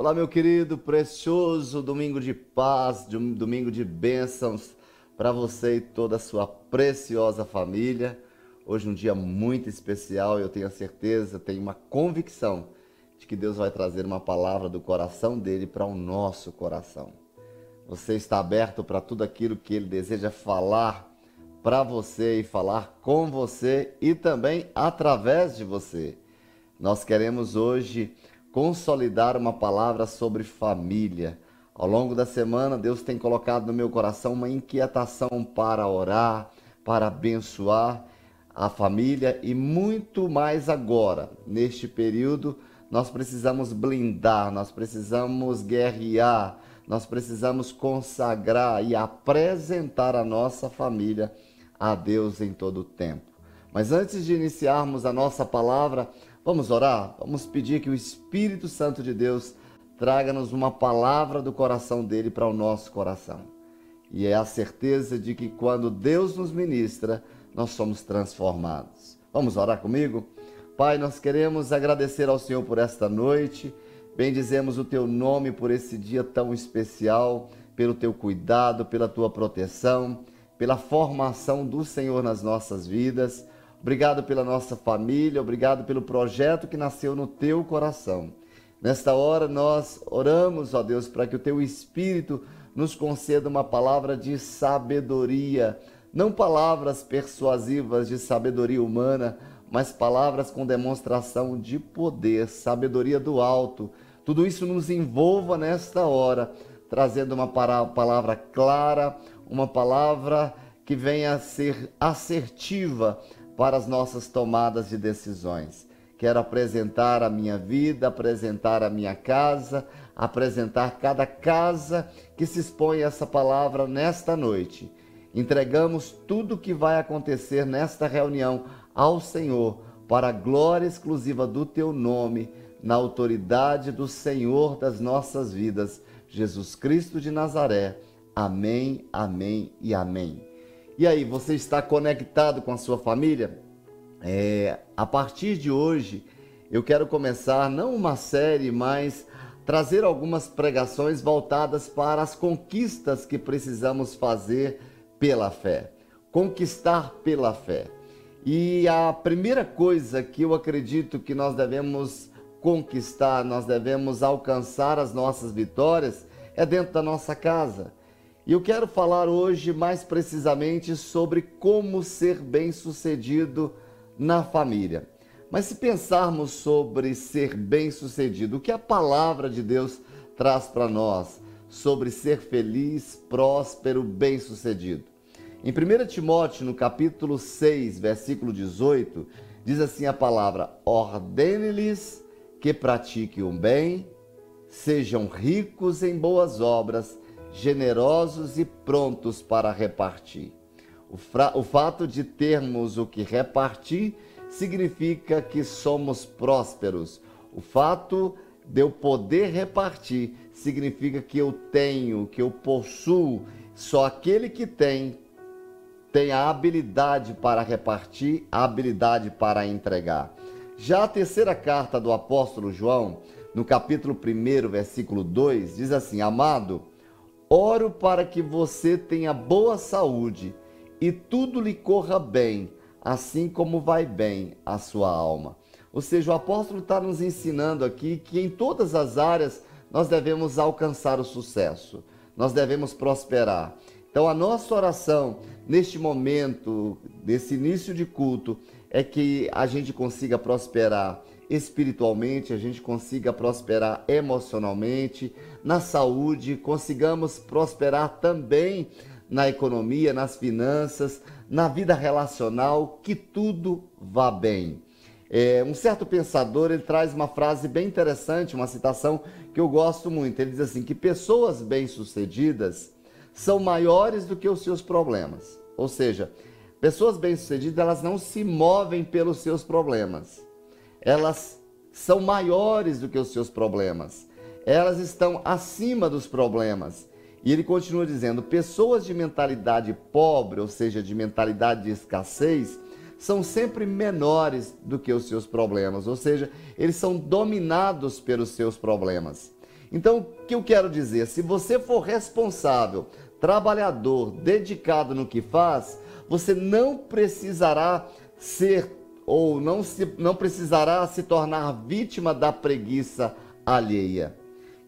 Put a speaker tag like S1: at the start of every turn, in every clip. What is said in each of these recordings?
S1: Olá, meu querido, precioso domingo de paz, de um domingo de bênçãos para você e toda a sua preciosa família. Hoje um dia muito especial, eu tenho a certeza, tenho uma convicção de que Deus vai trazer uma palavra do coração dele para o nosso coração. Você está aberto para tudo aquilo que ele deseja falar para você e falar com você e também através de você. Nós queremos hoje consolidar uma palavra sobre família. Ao longo da semana, Deus tem colocado no meu coração uma inquietação para orar, para abençoar a família e muito mais agora, neste período, nós precisamos blindar, nós precisamos guerrear, nós precisamos consagrar e apresentar a nossa família a Deus em todo o tempo. Mas antes de iniciarmos a nossa palavra, vamos orar? Vamos pedir que o Espírito Santo de Deus traga-nos uma palavra do coração dele para o nosso coração. E é a certeza de que quando Deus nos ministra, nós somos transformados. Vamos orar comigo? Pai, nós queremos agradecer ao Senhor por esta noite, bendizemos o teu nome por esse dia tão especial, pelo teu cuidado, pela tua proteção pela formação do Senhor nas nossas vidas. Obrigado pela nossa família, obrigado pelo projeto que nasceu no teu coração. Nesta hora nós oramos, ó Deus, para que o teu Espírito nos conceda uma palavra de sabedoria, não palavras persuasivas de sabedoria humana, mas palavras com demonstração de poder, sabedoria do alto. Tudo isso nos envolva nesta hora, trazendo uma palavra clara, uma palavra que venha a ser assertiva para as nossas tomadas de decisões. Quero apresentar a minha vida, apresentar a minha casa, apresentar cada casa que se expõe a essa palavra nesta noite. Entregamos tudo o que vai acontecer nesta reunião ao Senhor, para a glória exclusiva do teu nome, na autoridade do Senhor das nossas vidas, Jesus Cristo de Nazaré. Amém, amém e amém. E aí, você está conectado com a sua família? É, a partir de hoje, eu quero começar não uma série, mas trazer algumas pregações voltadas para as conquistas que precisamos fazer pela fé. Conquistar pela fé. E a primeira coisa que eu acredito que nós devemos conquistar, nós devemos alcançar as nossas vitórias é dentro da nossa casa. E eu quero falar hoje mais precisamente sobre como ser bem-sucedido na família. Mas se pensarmos sobre ser bem-sucedido, o que a palavra de Deus traz para nós sobre ser feliz, próspero, bem-sucedido? Em 1 Timóteo, no capítulo 6, versículo 18, diz assim a palavra: Ordene-lhes que pratiquem o bem, sejam ricos em boas obras generosos e prontos para repartir. O, o fato de termos o que repartir significa que somos prósperos. O fato de eu poder repartir significa que eu tenho, que eu possuo. Só aquele que tem tem a habilidade para repartir, a habilidade para entregar. Já a terceira carta do apóstolo João, no capítulo 1, versículo 2, diz assim: Amado, Oro para que você tenha boa saúde e tudo lhe corra bem, assim como vai bem a sua alma. Ou seja, o apóstolo está nos ensinando aqui que em todas as áreas nós devemos alcançar o sucesso, nós devemos prosperar. Então, a nossa oração neste momento, nesse início de culto, é que a gente consiga prosperar espiritualmente, a gente consiga prosperar emocionalmente, na saúde, consigamos prosperar também na economia, nas finanças, na vida relacional, que tudo vá bem. É, um certo pensador ele traz uma frase bem interessante, uma citação que eu gosto muito. Ele diz assim: que pessoas bem-sucedidas são maiores do que os seus problemas. Ou seja, pessoas bem-sucedidas elas não se movem pelos seus problemas, elas são maiores do que os seus problemas elas estão acima dos problemas. E ele continua dizendo: pessoas de mentalidade pobre, ou seja, de mentalidade de escassez, são sempre menores do que os seus problemas, ou seja, eles são dominados pelos seus problemas. Então, o que eu quero dizer? Se você for responsável, trabalhador, dedicado no que faz, você não precisará ser ou não, se, não precisará se tornar vítima da preguiça alheia.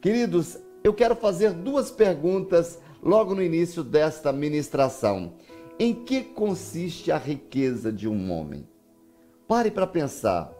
S1: Queridos, eu quero fazer duas perguntas logo no início desta ministração. Em que consiste a riqueza de um homem? Pare para pensar.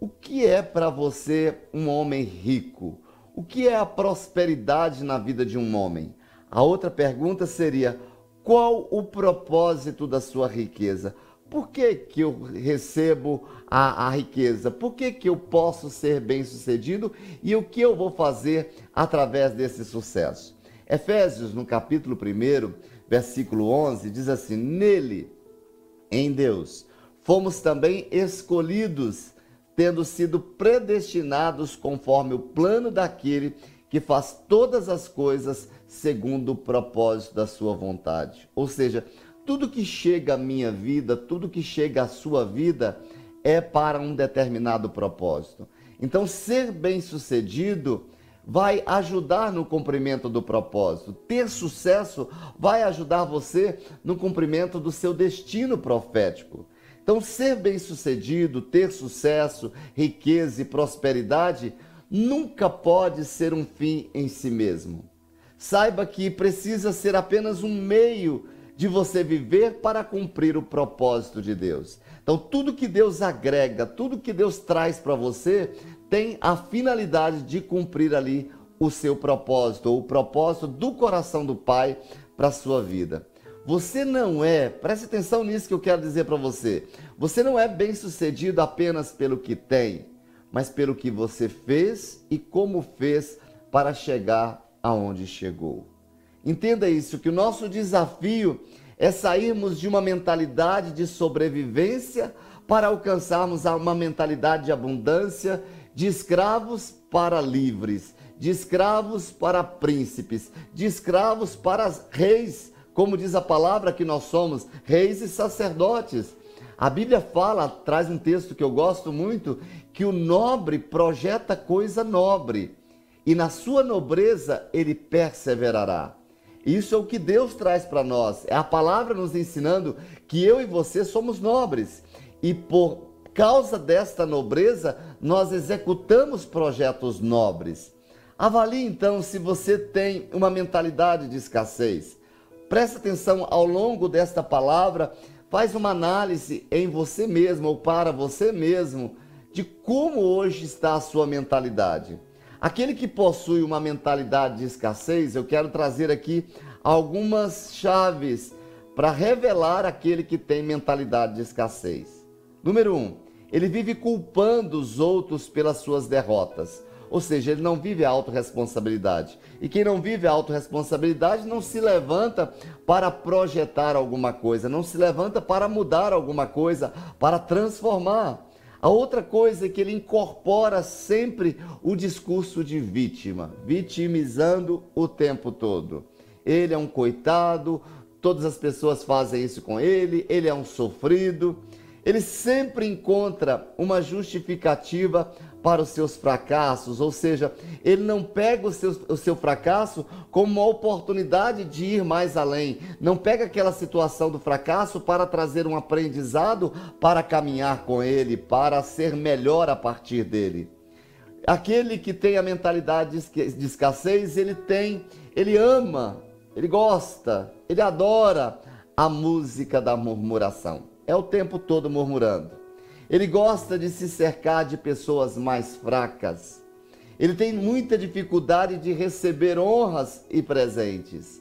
S1: O que é para você um homem rico? O que é a prosperidade na vida de um homem? A outra pergunta seria: qual o propósito da sua riqueza? Por que, que eu recebo a, a riqueza? Por que, que eu posso ser bem sucedido? E o que eu vou fazer através desse sucesso? Efésios, no capítulo 1, versículo 11, diz assim: Nele, em Deus, fomos também escolhidos, tendo sido predestinados conforme o plano daquele que faz todas as coisas segundo o propósito da sua vontade. Ou seja, tudo que chega à minha vida, tudo que chega à sua vida é para um determinado propósito. Então, ser bem-sucedido vai ajudar no cumprimento do propósito. Ter sucesso vai ajudar você no cumprimento do seu destino profético. Então, ser bem-sucedido, ter sucesso, riqueza e prosperidade nunca pode ser um fim em si mesmo. Saiba que precisa ser apenas um meio de você viver para cumprir o propósito de Deus. Então, tudo que Deus agrega, tudo que Deus traz para você, tem a finalidade de cumprir ali o seu propósito, ou o propósito do coração do Pai para a sua vida. Você não é, preste atenção nisso que eu quero dizer para você. Você não é bem sucedido apenas pelo que tem, mas pelo que você fez e como fez para chegar aonde chegou. Entenda isso, que o nosso desafio é sairmos de uma mentalidade de sobrevivência para alcançarmos uma mentalidade de abundância, de escravos para livres, de escravos para príncipes, de escravos para reis, como diz a palavra que nós somos, reis e sacerdotes. A Bíblia fala, traz um texto que eu gosto muito, que o nobre projeta coisa nobre, e na sua nobreza ele perseverará. Isso é o que Deus traz para nós. É a palavra nos ensinando que eu e você somos nobres. E por causa desta nobreza, nós executamos projetos nobres. Avalie então se você tem uma mentalidade de escassez. Preste atenção ao longo desta palavra, faz uma análise em você mesmo ou para você mesmo de como hoje está a sua mentalidade. Aquele que possui uma mentalidade de escassez, eu quero trazer aqui algumas chaves para revelar aquele que tem mentalidade de escassez. Número um, ele vive culpando os outros pelas suas derrotas. Ou seja, ele não vive a autorresponsabilidade. E quem não vive a autorresponsabilidade não se levanta para projetar alguma coisa, não se levanta para mudar alguma coisa, para transformar. A outra coisa é que ele incorpora sempre o discurso de vítima, vitimizando o tempo todo. Ele é um coitado, todas as pessoas fazem isso com ele, ele é um sofrido. Ele sempre encontra uma justificativa para os seus fracassos, ou seja, ele não pega o seu, o seu fracasso como uma oportunidade de ir mais além, não pega aquela situação do fracasso para trazer um aprendizado para caminhar com ele, para ser melhor a partir dele. Aquele que tem a mentalidade de escassez, ele tem, ele ama, ele gosta, ele adora a música da murmuração. É o tempo todo murmurando ele gosta de se cercar de pessoas mais fracas. Ele tem muita dificuldade de receber honras e presentes.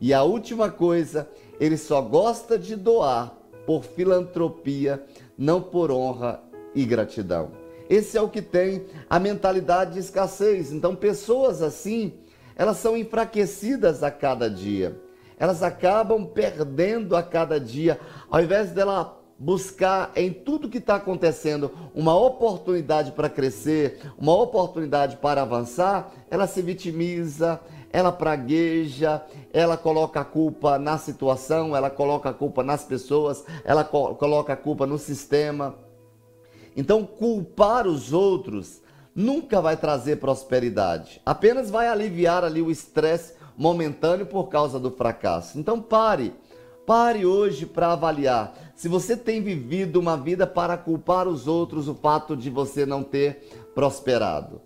S1: E a última coisa, ele só gosta de doar por filantropia, não por honra e gratidão. Esse é o que tem a mentalidade de escassez. Então, pessoas assim, elas são enfraquecidas a cada dia. Elas acabam perdendo a cada dia. Ao invés dela buscar em tudo que está acontecendo uma oportunidade para crescer, uma oportunidade para avançar, ela se vitimiza, ela pragueja, ela coloca a culpa na situação, ela coloca a culpa nas pessoas, ela co coloca a culpa no sistema. Então, culpar os outros nunca vai trazer prosperidade. Apenas vai aliviar ali o estresse momentâneo por causa do fracasso. Então pare. Pare hoje para avaliar se você tem vivido uma vida para culpar os outros o fato de você não ter prosperado.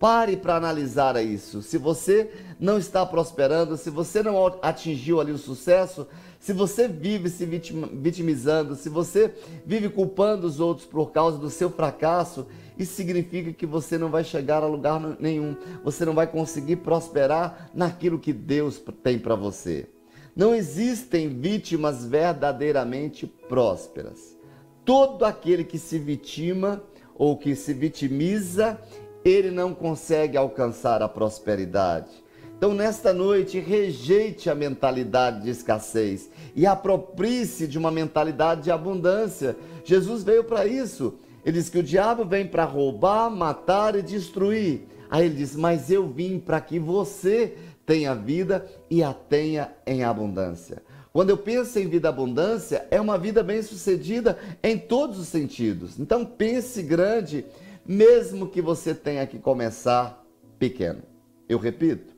S1: Pare para analisar isso. Se você não está prosperando, se você não atingiu ali o sucesso, se você vive se vitimizando, se você vive culpando os outros por causa do seu fracasso, isso significa que você não vai chegar a lugar nenhum. Você não vai conseguir prosperar naquilo que Deus tem para você. Não existem vítimas verdadeiramente prósperas. Todo aquele que se vitima ou que se vitimiza, ele não consegue alcançar a prosperidade. Então, nesta noite, rejeite a mentalidade de escassez e aproprie-se de uma mentalidade de abundância. Jesus veio para isso. Ele diz que o diabo vem para roubar, matar e destruir. Aí ele diz: Mas eu vim para que você tenha vida e a tenha em abundância. Quando eu penso em vida abundância, é uma vida bem-sucedida em todos os sentidos. Então pense grande mesmo que você tenha que começar pequeno. Eu repito,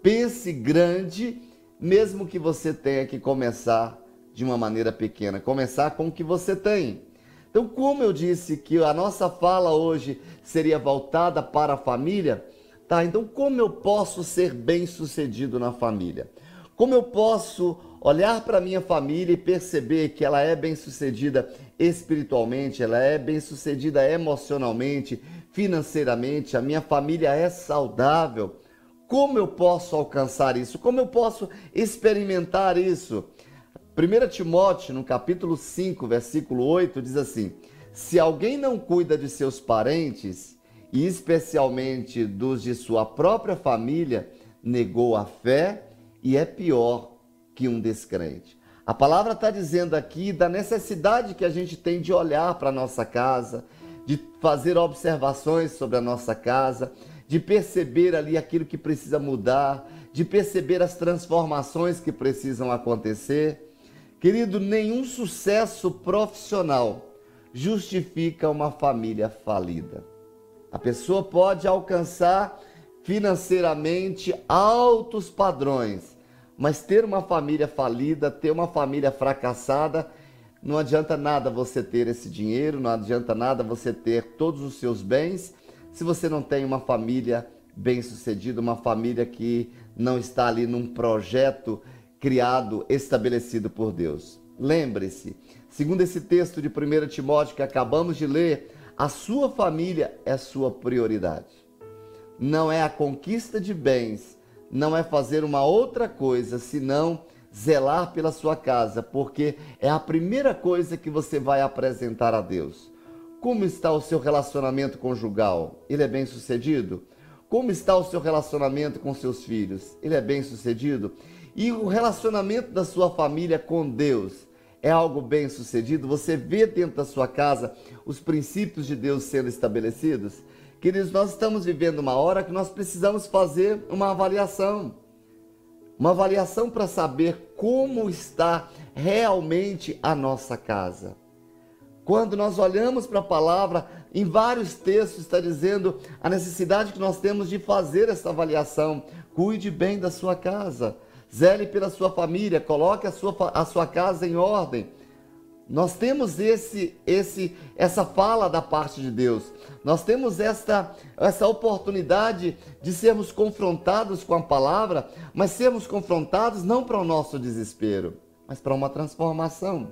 S1: pense grande, mesmo que você tenha que começar de uma maneira pequena, começar com o que você tem. Então, como eu disse que a nossa fala hoje seria voltada para a família, tá? Então, como eu posso ser bem-sucedido na família? Como eu posso olhar para minha família e perceber que ela é bem-sucedida espiritualmente, ela é bem-sucedida emocionalmente, financeiramente, a minha família é saudável. Como eu posso alcançar isso? Como eu posso experimentar isso? 1 Timóteo, no capítulo 5, versículo 8, diz assim: Se alguém não cuida de seus parentes, e especialmente dos de sua própria família, negou a fé e é pior que um descrente. A palavra está dizendo aqui da necessidade que a gente tem de olhar para a nossa casa, de fazer observações sobre a nossa casa, de perceber ali aquilo que precisa mudar, de perceber as transformações que precisam acontecer. Querido, nenhum sucesso profissional justifica uma família falida. A pessoa pode alcançar financeiramente altos padrões, mas ter uma família falida, ter uma família fracassada, não adianta nada você ter esse dinheiro, não adianta nada você ter todos os seus bens, se você não tem uma família bem-sucedida, uma família que não está ali num projeto criado, estabelecido por Deus. Lembre-se, segundo esse texto de 1 Timóteo que acabamos de ler, a sua família é sua prioridade. Não é a conquista de bens, não é fazer uma outra coisa senão zelar pela sua casa, porque é a primeira coisa que você vai apresentar a Deus. Como está o seu relacionamento conjugal? Ele é bem sucedido? Como está o seu relacionamento com seus filhos? Ele é bem sucedido? E o relacionamento da sua família com Deus? É algo bem sucedido? Você vê dentro da sua casa os princípios de Deus sendo estabelecidos? Queridos, nós estamos vivendo uma hora que nós precisamos fazer uma avaliação. Uma avaliação para saber como está realmente a nossa casa. Quando nós olhamos para a palavra, em vários textos está dizendo a necessidade que nós temos de fazer essa avaliação. Cuide bem da sua casa, zele pela sua família, coloque a sua, a sua casa em ordem. Nós temos esse, esse, essa fala da parte de Deus. Nós temos esta, essa oportunidade de sermos confrontados com a palavra, mas sermos confrontados não para o nosso desespero, mas para uma transformação.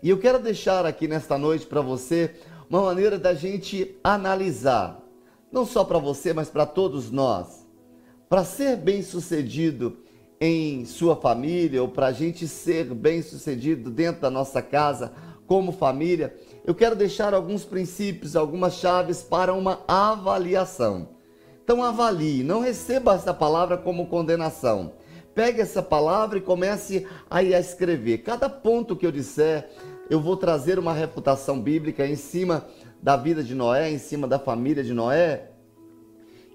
S1: E eu quero deixar aqui nesta noite para você uma maneira da gente analisar, não só para você, mas para todos nós. Para ser bem sucedido em sua família ou para a gente ser bem sucedido dentro da nossa casa como família, eu quero deixar alguns princípios, algumas chaves para uma avaliação. Então avalie, não receba essa palavra como condenação. Pegue essa palavra e comece a escrever. Cada ponto que eu disser, eu vou trazer uma reputação bíblica em cima da vida de Noé, em cima da família de Noé.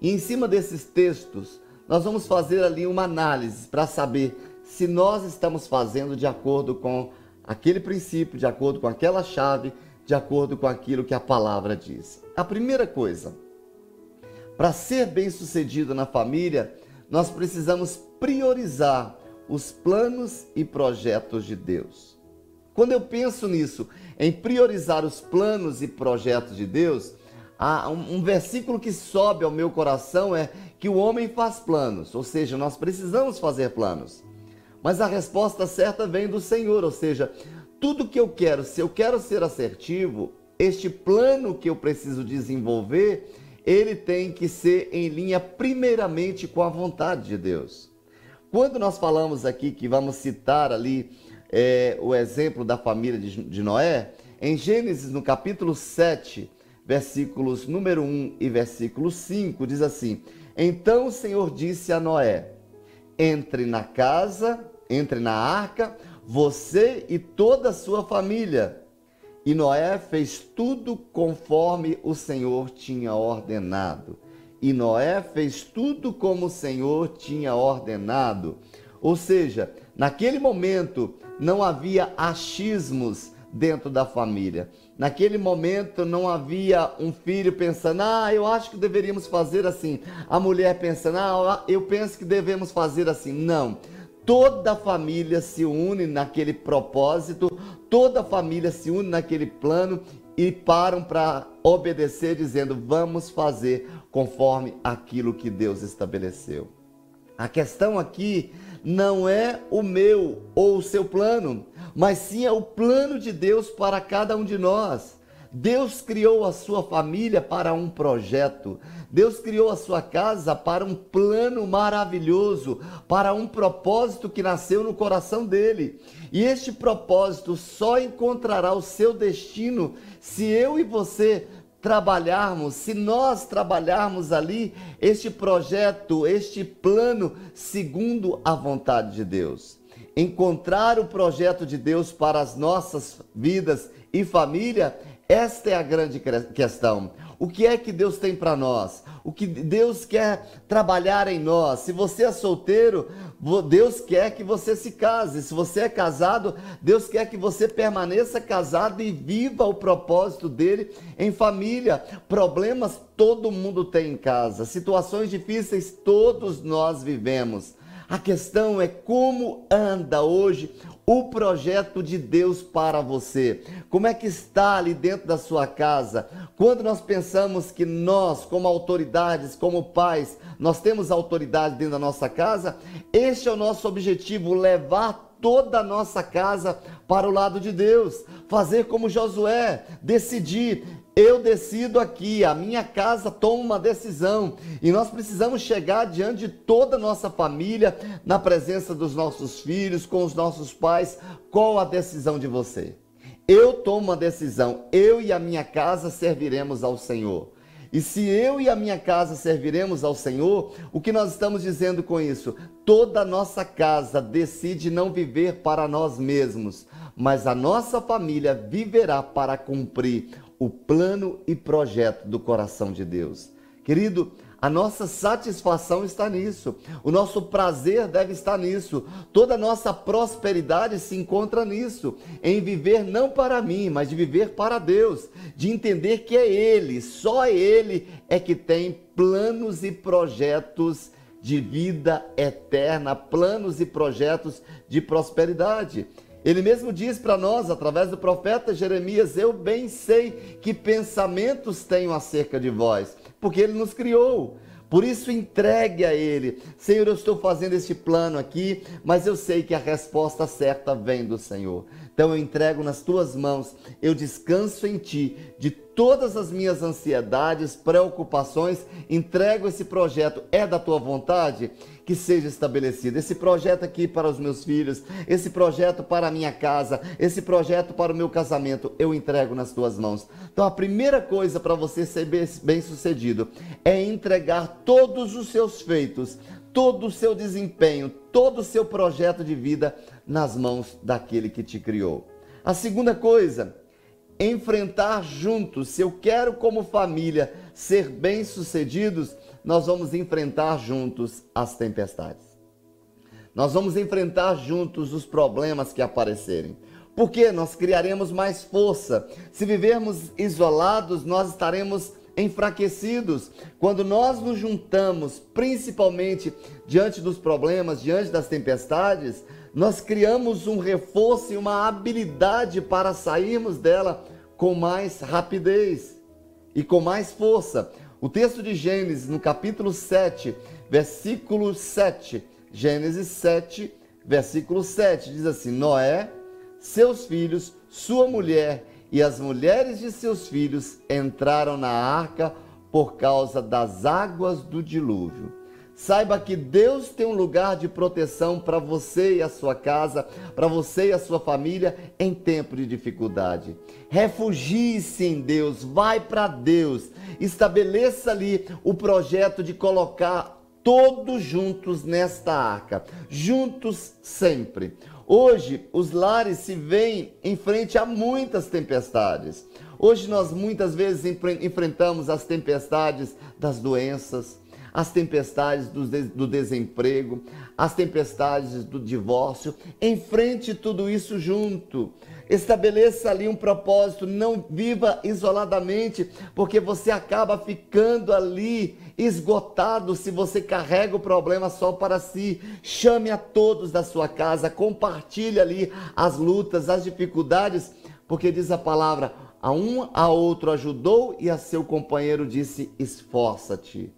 S1: E em cima desses textos, nós vamos fazer ali uma análise para saber se nós estamos fazendo de acordo com aquele princípio, de acordo com aquela chave, de acordo com aquilo que a palavra diz. A primeira coisa, Para ser bem-sucedido na família, nós precisamos priorizar os planos e projetos de Deus. Quando eu penso nisso, em priorizar os planos e projetos de Deus, há um, um versículo que sobe ao meu coração é que o homem faz planos, ou seja, nós precisamos fazer planos. Mas a resposta certa vem do Senhor, ou seja, tudo que eu quero, se eu quero ser assertivo, este plano que eu preciso desenvolver, ele tem que ser em linha primeiramente com a vontade de Deus. Quando nós falamos aqui que vamos citar ali é, o exemplo da família de, de Noé, em Gênesis, no capítulo 7, versículos número 1 e versículo 5, diz assim: Então o Senhor disse a Noé: Entre na casa, entre na arca, você e toda a sua família. E Noé fez tudo conforme o Senhor tinha ordenado. E Noé fez tudo como o Senhor tinha ordenado. Ou seja, naquele momento não havia achismos dentro da família. Naquele momento não havia um filho pensando, ah, eu acho que deveríamos fazer assim. A mulher pensando, ah, eu penso que devemos fazer assim. Não. Toda a família se une naquele propósito, toda a família se une naquele plano e param para obedecer, dizendo: vamos fazer conforme aquilo que Deus estabeleceu. A questão aqui não é o meu ou o seu plano, mas sim é o plano de Deus para cada um de nós. Deus criou a sua família para um projeto. Deus criou a sua casa para um plano maravilhoso, para um propósito que nasceu no coração dele. E este propósito só encontrará o seu destino se eu e você trabalharmos, se nós trabalharmos ali este projeto, este plano segundo a vontade de Deus. Encontrar o projeto de Deus para as nossas vidas e família, esta é a grande questão. O que é que Deus tem para nós? O que Deus quer trabalhar em nós? Se você é solteiro, Deus quer que você se case. Se você é casado, Deus quer que você permaneça casado e viva o propósito dele em família. Problemas todo mundo tem em casa, situações difíceis todos nós vivemos. A questão é como anda hoje o projeto de Deus para você. Como é que está ali dentro da sua casa? Quando nós pensamos que nós, como autoridades, como pais, nós temos autoridade dentro da nossa casa, este é o nosso objetivo, levar toda a nossa casa para o lado de Deus, fazer como Josué, decidir eu decido aqui, a minha casa toma uma decisão e nós precisamos chegar diante de toda a nossa família, na presença dos nossos filhos, com os nossos pais. Qual a decisão de você? Eu tomo uma decisão, eu e a minha casa serviremos ao Senhor. E se eu e a minha casa serviremos ao Senhor, o que nós estamos dizendo com isso? Toda a nossa casa decide não viver para nós mesmos, mas a nossa família viverá para cumprir o plano e projeto do coração de Deus. Querido, a nossa satisfação está nisso, o nosso prazer deve estar nisso, toda a nossa prosperidade se encontra nisso, em viver não para mim, mas de viver para Deus, de entender que é Ele, só Ele é que tem planos e projetos de vida eterna, planos e projetos de prosperidade. Ele mesmo diz para nós, através do profeta Jeremias: Eu bem sei que pensamentos tenho acerca de vós, porque ele nos criou. Por isso, entregue a Ele. Senhor, eu estou fazendo este plano aqui, mas eu sei que a resposta certa vem do Senhor. Então, eu entrego nas tuas mãos, eu descanso em Ti de todas as minhas ansiedades, preocupações, entrego esse projeto. É da tua vontade? Que seja estabelecido. Esse projeto aqui para os meus filhos, esse projeto para a minha casa, esse projeto para o meu casamento, eu entrego nas tuas mãos. Então, a primeira coisa para você ser bem sucedido é entregar todos os seus feitos, todo o seu desempenho, todo o seu projeto de vida nas mãos daquele que te criou. A segunda coisa, enfrentar juntos. Se eu quero, como família, ser bem-sucedidos, nós vamos enfrentar juntos as tempestades. Nós vamos enfrentar juntos os problemas que aparecerem. Porque nós criaremos mais força. Se vivermos isolados, nós estaremos enfraquecidos. Quando nós nos juntamos, principalmente diante dos problemas, diante das tempestades, nós criamos um reforço e uma habilidade para sairmos dela com mais rapidez e com mais força. O texto de Gênesis, no capítulo 7, versículo 7, Gênesis 7, versículo 7, diz assim: Noé, seus filhos, sua mulher e as mulheres de seus filhos entraram na arca por causa das águas do dilúvio. Saiba que Deus tem um lugar de proteção para você e a sua casa, para você e a sua família em tempo de dificuldade. Refugie-se em Deus, vai para Deus, estabeleça ali o projeto de colocar todos juntos nesta arca, juntos sempre. Hoje, os lares se veem em frente a muitas tempestades. Hoje, nós muitas vezes enfrentamos as tempestades das doenças, as tempestades do, do desemprego, as tempestades do divórcio. Enfrente tudo isso junto. Estabeleça ali um propósito, não viva isoladamente, porque você acaba ficando ali esgotado se você carrega o problema só para si. Chame a todos da sua casa, compartilhe ali as lutas, as dificuldades, porque diz a palavra: a um a outro ajudou e a seu companheiro disse: esforça-te.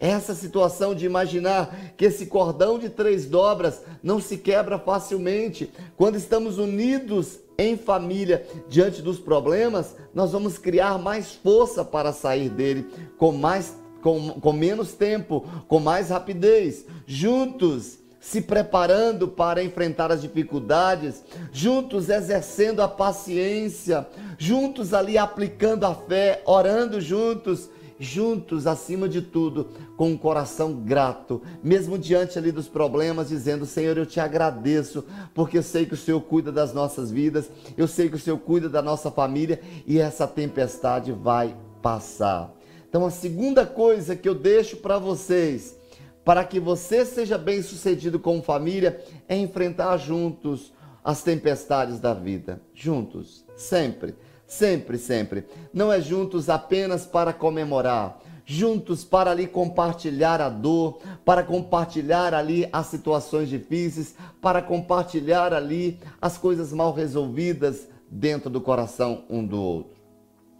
S1: Essa situação de imaginar que esse cordão de três dobras não se quebra facilmente. Quando estamos unidos em família diante dos problemas, nós vamos criar mais força para sair dele com mais com, com menos tempo, com mais rapidez, juntos se preparando para enfrentar as dificuldades, juntos exercendo a paciência, juntos ali aplicando a fé, orando juntos juntos, acima de tudo, com um coração grato, mesmo diante ali dos problemas, dizendo: Senhor, eu te agradeço, porque eu sei que o Senhor cuida das nossas vidas, eu sei que o Senhor cuida da nossa família e essa tempestade vai passar. Então, a segunda coisa que eu deixo para vocês, para que você seja bem sucedido com família, é enfrentar juntos as tempestades da vida. Juntos, sempre Sempre, sempre. Não é juntos apenas para comemorar, juntos para ali compartilhar a dor, para compartilhar ali as situações difíceis, para compartilhar ali as coisas mal resolvidas dentro do coração um do outro.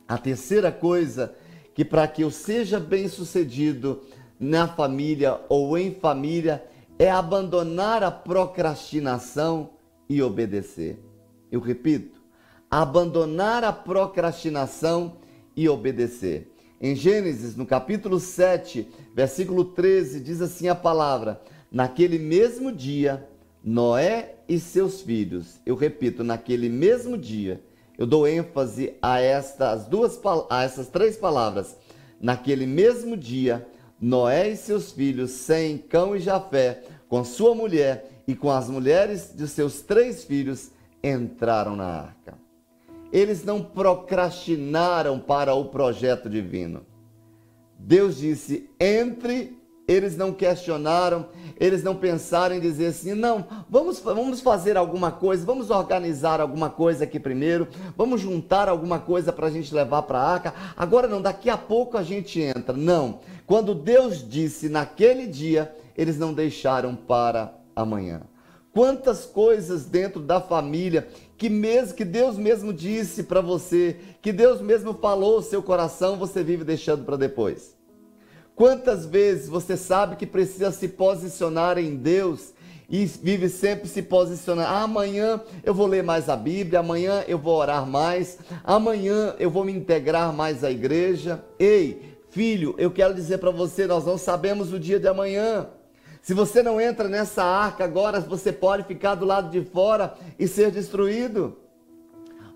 S1: A terceira coisa que para que eu seja bem-sucedido na família ou em família é abandonar a procrastinação e obedecer. Eu repito, abandonar a procrastinação e obedecer. Em Gênesis, no capítulo 7, versículo 13, diz assim a palavra: Naquele mesmo dia, Noé e seus filhos, eu repito, naquele mesmo dia, eu dou ênfase a estas duas a essas três palavras. Naquele mesmo dia, Noé e seus filhos, Sem, Cão e Jafé, com sua mulher e com as mulheres de seus três filhos, entraram na arca eles não procrastinaram para o projeto divino. Deus disse: entre, eles não questionaram, eles não pensaram em dizer assim: não, vamos, vamos fazer alguma coisa, vamos organizar alguma coisa aqui primeiro, vamos juntar alguma coisa para a gente levar para a arca. Agora não, daqui a pouco a gente entra. Não. Quando Deus disse naquele dia, eles não deixaram para amanhã. Quantas coisas dentro da família que mesmo que Deus mesmo disse para você, que Deus mesmo falou ao seu coração, você vive deixando para depois. Quantas vezes você sabe que precisa se posicionar em Deus e vive sempre se posicionando. Ah, amanhã eu vou ler mais a Bíblia, amanhã eu vou orar mais, amanhã eu vou me integrar mais à igreja. Ei, filho, eu quero dizer para você, nós não sabemos o dia de amanhã. Se você não entra nessa arca agora, você pode ficar do lado de fora e ser destruído.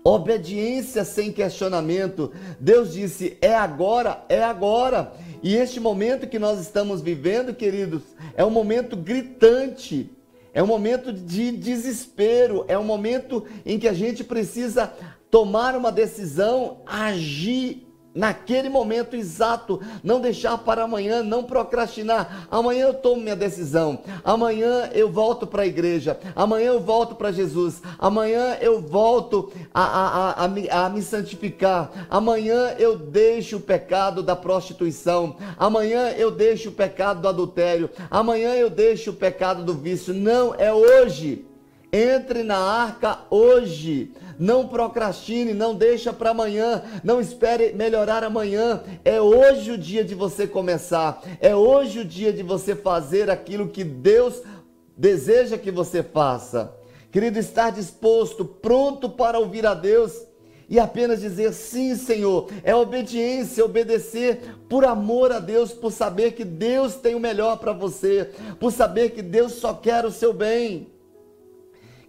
S1: Obediência sem questionamento. Deus disse: é agora, é agora. E este momento que nós estamos vivendo, queridos, é um momento gritante. É um momento de desespero, é um momento em que a gente precisa tomar uma decisão, agir naquele momento exato, não deixar para amanhã, não procrastinar. Amanhã eu tomo minha decisão, amanhã eu volto para a igreja, amanhã eu volto para Jesus, amanhã eu volto a, a, a, a, me santificar, amanhã eu deixo o pecado da prostituição, amanhã eu deixo o pecado do adultério, amanhã eu deixo o pecado do vício. Não, é hoje. Entre na arca hoje. Não procrastine, não deixa para amanhã, não espere melhorar amanhã. É hoje o dia de você começar. É hoje o dia de você fazer aquilo que Deus deseja que você faça. Querido, estar disposto, pronto para ouvir a Deus e apenas dizer sim, Senhor. É obediência, obedecer por amor a Deus, por saber que Deus tem o melhor para você, por saber que Deus só quer o seu bem.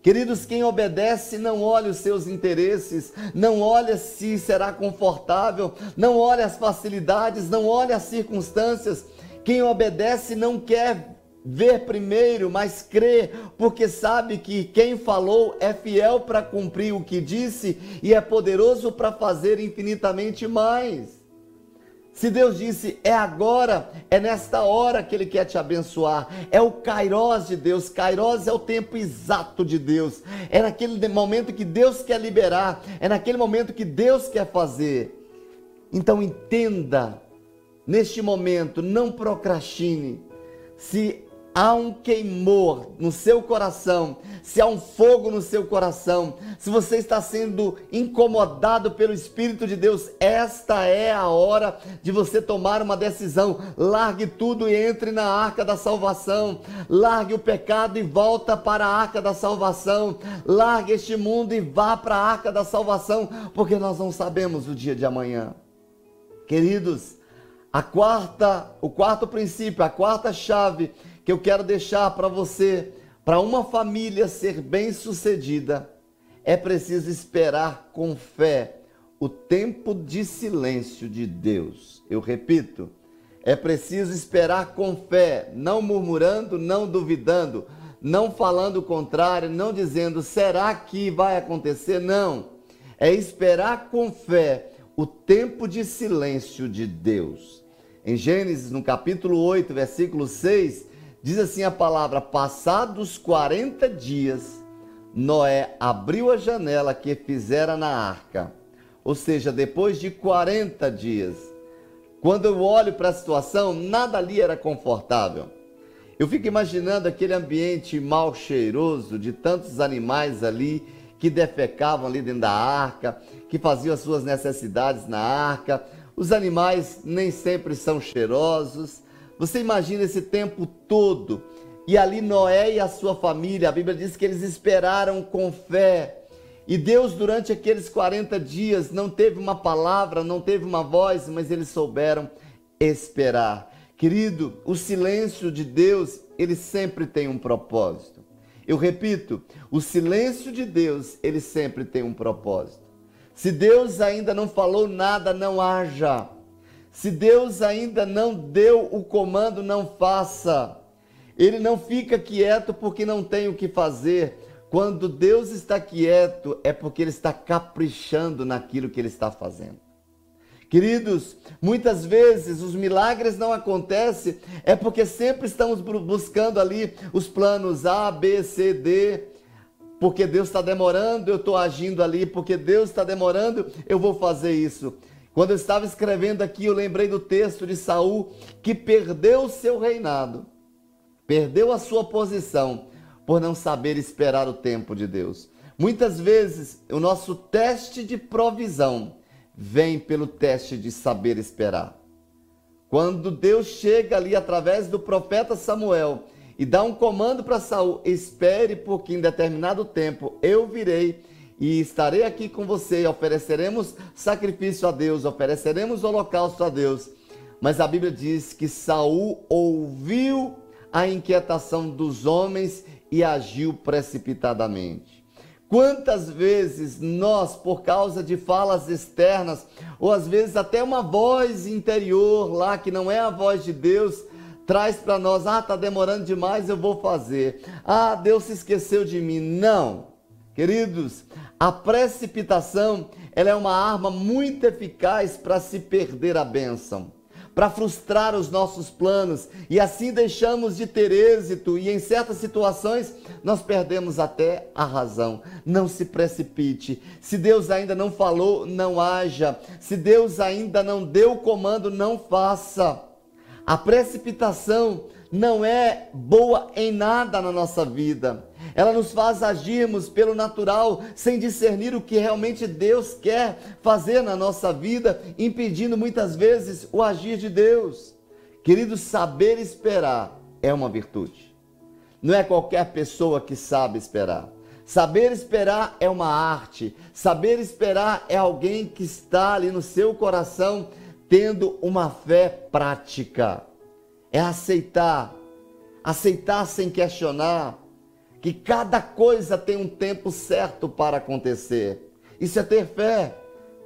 S1: Queridos, quem obedece não olha os seus interesses, não olha se será confortável, não olha as facilidades, não olha as circunstâncias. Quem obedece não quer ver primeiro, mas crê, porque sabe que quem falou é fiel para cumprir o que disse e é poderoso para fazer infinitamente mais. Se Deus disse é agora, é nesta hora que Ele quer te abençoar, é o Kairos de Deus. Kairos é o tempo exato de Deus, é naquele momento que Deus quer liberar, é naquele momento que Deus quer fazer. Então entenda, neste momento, não procrastine. Se há um queimor no seu coração, se há um fogo no seu coração, se você está sendo incomodado pelo Espírito de Deus, esta é a hora de você tomar uma decisão. Largue tudo e entre na arca da salvação. Largue o pecado e volta para a arca da salvação. Largue este mundo e vá para a arca da salvação, porque nós não sabemos o dia de amanhã. Queridos, a quarta, o quarto princípio, a quarta chave que eu quero deixar para você, para uma família ser bem-sucedida, é preciso esperar com fé o tempo de silêncio de Deus. Eu repito, é preciso esperar com fé, não murmurando, não duvidando, não falando o contrário, não dizendo será que vai acontecer? Não. É esperar com fé o tempo de silêncio de Deus. Em Gênesis, no capítulo 8, versículo 6, Diz assim a palavra: Passados 40 dias, Noé abriu a janela que fizera na arca. Ou seja, depois de 40 dias. Quando eu olho para a situação, nada ali era confortável. Eu fico imaginando aquele ambiente mal cheiroso de tantos animais ali que defecavam ali dentro da arca, que faziam as suas necessidades na arca. Os animais nem sempre são cheirosos, você imagina esse tempo todo e ali Noé e a sua família, a Bíblia diz que eles esperaram com fé. E Deus, durante aqueles 40 dias, não teve uma palavra, não teve uma voz, mas eles souberam esperar. Querido, o silêncio de Deus, ele sempre tem um propósito. Eu repito, o silêncio de Deus, ele sempre tem um propósito. Se Deus ainda não falou nada, não haja. Se Deus ainda não deu o comando, não faça. Ele não fica quieto porque não tem o que fazer. Quando Deus está quieto, é porque Ele está caprichando naquilo que Ele está fazendo. Queridos, muitas vezes os milagres não acontecem, é porque sempre estamos buscando ali os planos A, B, C, D, porque Deus está demorando, eu estou agindo ali, porque Deus está demorando, eu vou fazer isso. Quando eu estava escrevendo aqui, eu lembrei do texto de Saul que perdeu o seu reinado, perdeu a sua posição por não saber esperar o tempo de Deus. Muitas vezes o nosso teste de provisão vem pelo teste de saber esperar. Quando Deus chega ali através do profeta Samuel e dá um comando para Saul: espere, porque em determinado tempo eu virei e estarei aqui com você. Ofereceremos sacrifício a Deus, ofereceremos holocausto a Deus. Mas a Bíblia diz que Saul ouviu a inquietação dos homens e agiu precipitadamente. Quantas vezes nós, por causa de falas externas, ou às vezes até uma voz interior lá que não é a voz de Deus, traz para nós: ah, está demorando demais, eu vou fazer. Ah, Deus se esqueceu de mim. Não. Queridos, a precipitação ela é uma arma muito eficaz para se perder a bênção, para frustrar os nossos planos e assim deixamos de ter êxito e em certas situações nós perdemos até a razão. Não se precipite. Se Deus ainda não falou, não haja. Se Deus ainda não deu o comando, não faça. A precipitação não é boa em nada na nossa vida. Ela nos faz agirmos pelo natural, sem discernir o que realmente Deus quer fazer na nossa vida, impedindo muitas vezes o agir de Deus. Querido, saber esperar é uma virtude. Não é qualquer pessoa que sabe esperar. Saber esperar é uma arte. Saber esperar é alguém que está ali no seu coração tendo uma fé prática é aceitar, aceitar sem questionar, que cada coisa tem um tempo certo para acontecer. Isso é ter fé.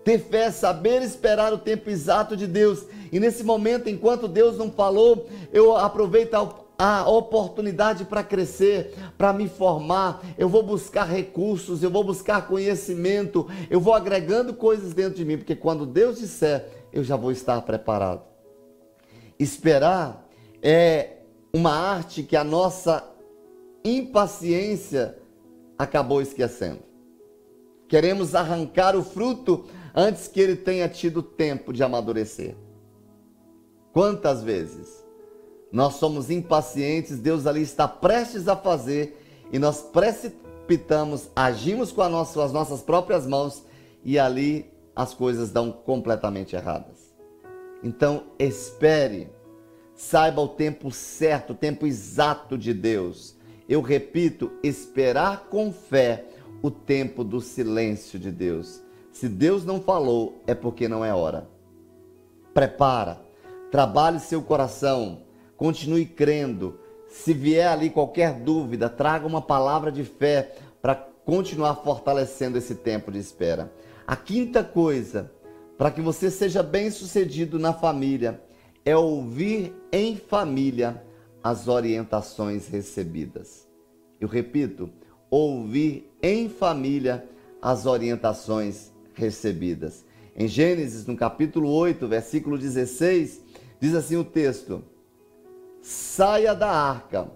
S1: Ter fé é saber esperar o tempo exato de Deus. E nesse momento, enquanto Deus não falou, eu aproveito a, oportunidade para crescer, para me formar. Eu vou buscar recursos, eu vou buscar conhecimento, eu vou agregando coisas dentro de mim, porque quando Deus disser, eu já vou estar preparado. Esperar é uma arte que a nossa impaciência acabou esquecendo. Queremos arrancar o fruto antes que ele tenha tido tempo de amadurecer. Quantas vezes nós somos impacientes, Deus ali está prestes a fazer e nós precipitamos, agimos com nossa, as nossas próprias mãos e ali as coisas dão completamente erradas. Então, espere Saiba o tempo certo, o tempo exato de Deus. Eu repito, esperar com fé o tempo do silêncio de Deus. Se Deus não falou, é porque não é hora. Prepara, trabalhe seu coração, continue crendo. Se vier ali qualquer dúvida, traga uma palavra de fé para continuar fortalecendo esse tempo de espera. A quinta coisa, para que você seja bem sucedido na família, é ouvir em família as orientações recebidas. Eu repito, ouvir em família as orientações recebidas. Em Gênesis, no capítulo 8, versículo 16, diz assim o texto: Saia da arca,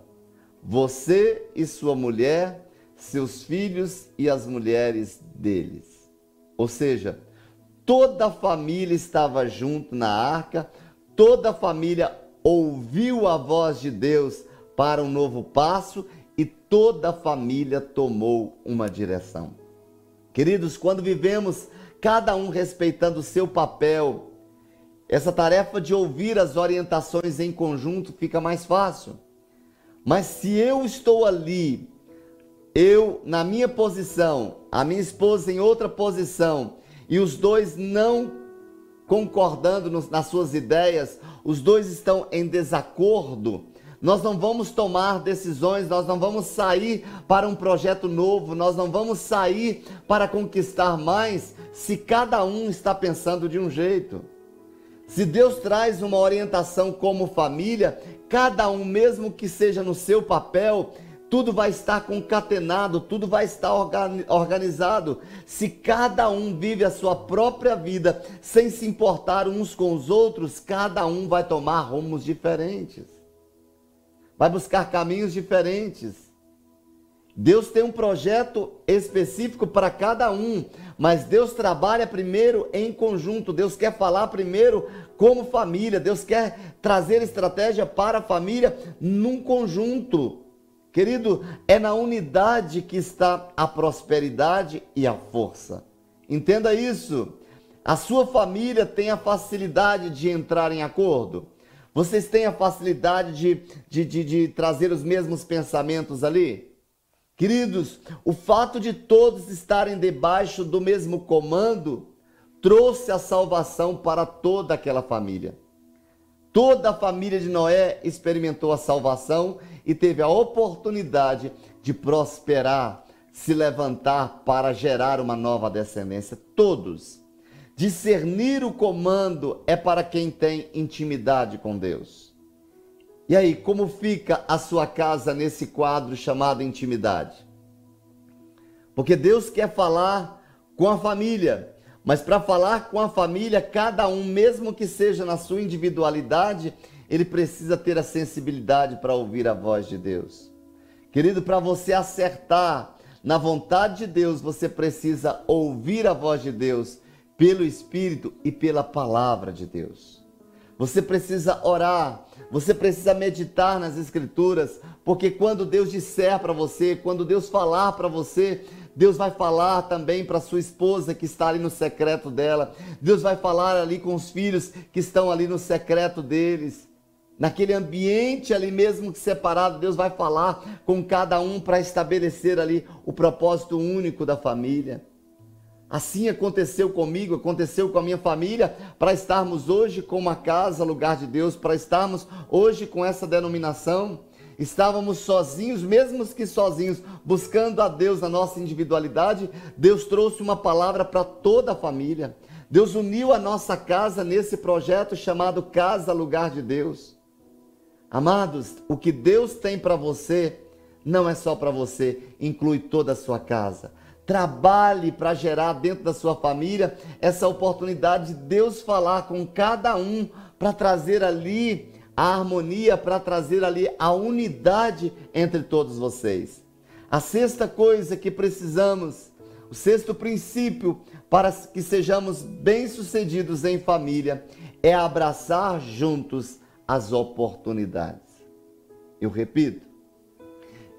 S1: você e sua mulher, seus filhos e as mulheres deles. Ou seja, toda a família estava junto na arca toda a família ouviu a voz de Deus para um novo passo e toda a família tomou uma direção. Queridos, quando vivemos cada um respeitando o seu papel, essa tarefa de ouvir as orientações em conjunto fica mais fácil. Mas se eu estou ali, eu na minha posição, a minha esposa em outra posição, e os dois não concordando nas suas ideias, os dois estão em desacordo, nós não vamos tomar decisões, nós não vamos sair para um projeto novo, nós não vamos sair para conquistar mais se cada um está pensando de um jeito. Se Deus traz uma orientação como família, cada um, mesmo que seja no seu papel, tudo vai estar concatenado, tudo vai estar organizado. Se cada um vive a sua própria vida sem se importar uns com os outros, cada um vai tomar rumos diferentes, vai buscar caminhos diferentes. Deus tem um projeto específico para cada um, mas Deus trabalha primeiro em conjunto. Deus quer falar primeiro como família. Deus quer trazer estratégia para a família num conjunto. Querido, é na unidade que está a prosperidade e a força. Entenda isso. A sua família tem a facilidade de entrar em acordo. Vocês têm a facilidade de, de, de, de trazer os mesmos pensamentos ali? Queridos, o fato de todos estarem debaixo do mesmo comando trouxe a salvação para toda aquela família. Toda a família de Noé experimentou a salvação e teve a oportunidade de prosperar, se levantar para gerar uma nova descendência. Todos. Discernir o comando é para quem tem intimidade com Deus. E aí, como fica a sua casa nesse quadro chamado intimidade? Porque Deus quer falar com a família, mas para falar com a família, cada um, mesmo que seja na sua individualidade, ele precisa ter a sensibilidade para ouvir a voz de Deus. Querido, para você acertar na vontade de Deus, você precisa ouvir a voz de Deus pelo Espírito e pela palavra de Deus. Você precisa orar, você precisa meditar nas Escrituras, porque quando Deus disser para você, quando Deus falar para você, Deus vai falar também para sua esposa que está ali no secreto dela. Deus vai falar ali com os filhos que estão ali no secreto deles. Naquele ambiente ali mesmo que separado, Deus vai falar com cada um para estabelecer ali o propósito único da família. Assim aconteceu comigo, aconteceu com a minha família, para estarmos hoje com uma casa, lugar de Deus, para estarmos hoje com essa denominação. Estávamos sozinhos, mesmo que sozinhos, buscando a Deus na nossa individualidade. Deus trouxe uma palavra para toda a família. Deus uniu a nossa casa nesse projeto chamado Casa Lugar de Deus. Amados, o que Deus tem para você não é só para você, inclui toda a sua casa. Trabalhe para gerar dentro da sua família essa oportunidade de Deus falar com cada um para trazer ali a harmonia, para trazer ali a unidade entre todos vocês. A sexta coisa que precisamos, o sexto princípio para que sejamos bem-sucedidos em família é abraçar juntos as oportunidades. Eu repito,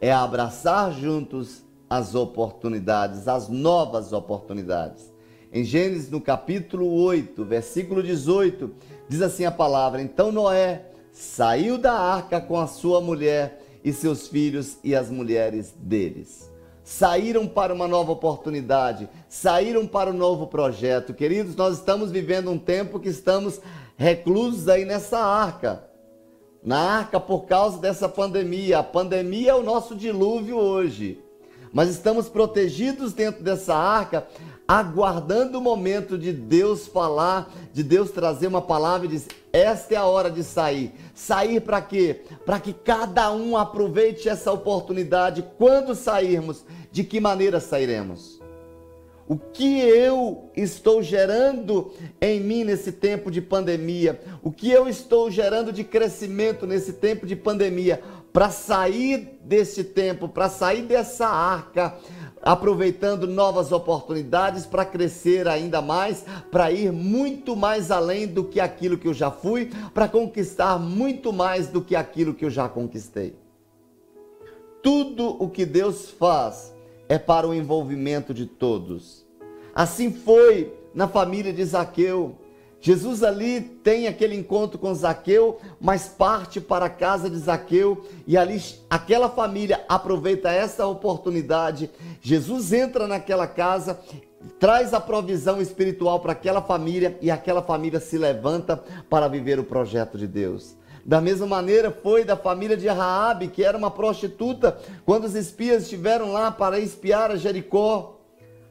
S1: é abraçar juntos as oportunidades, as novas oportunidades. Em Gênesis, no capítulo 8, versículo 18, diz assim a palavra: Então Noé saiu da arca com a sua mulher e seus filhos e as mulheres deles. Saíram para uma nova oportunidade, saíram para um novo projeto. Queridos, nós estamos vivendo um tempo que estamos reclusos aí nessa arca. Na arca por causa dessa pandemia. A pandemia é o nosso dilúvio hoje. Mas estamos protegidos dentro dessa arca aguardando o momento de Deus falar, de Deus trazer uma palavra e dizer: esta é a hora de sair. Sair para quê? Para que cada um aproveite essa oportunidade. Quando sairmos, de que maneira sairemos? O que eu estou gerando em mim nesse tempo de pandemia? O que eu estou gerando de crescimento nesse tempo de pandemia? Para sair desse tempo, para sair dessa arca, aproveitando novas oportunidades para crescer ainda mais, para ir muito mais além do que aquilo que eu já fui, para conquistar muito mais do que aquilo que eu já conquistei. Tudo o que Deus faz é para o envolvimento de todos. Assim foi na família de Zaqueu. Jesus ali tem aquele encontro com Zaqueu, mas parte para a casa de Zaqueu e ali aquela família aproveita essa oportunidade. Jesus entra naquela casa, traz a provisão espiritual para aquela família e aquela família se levanta para viver o projeto de Deus. Da mesma maneira foi da família de Raabe, que era uma prostituta, quando os espias estiveram lá para espiar a Jericó.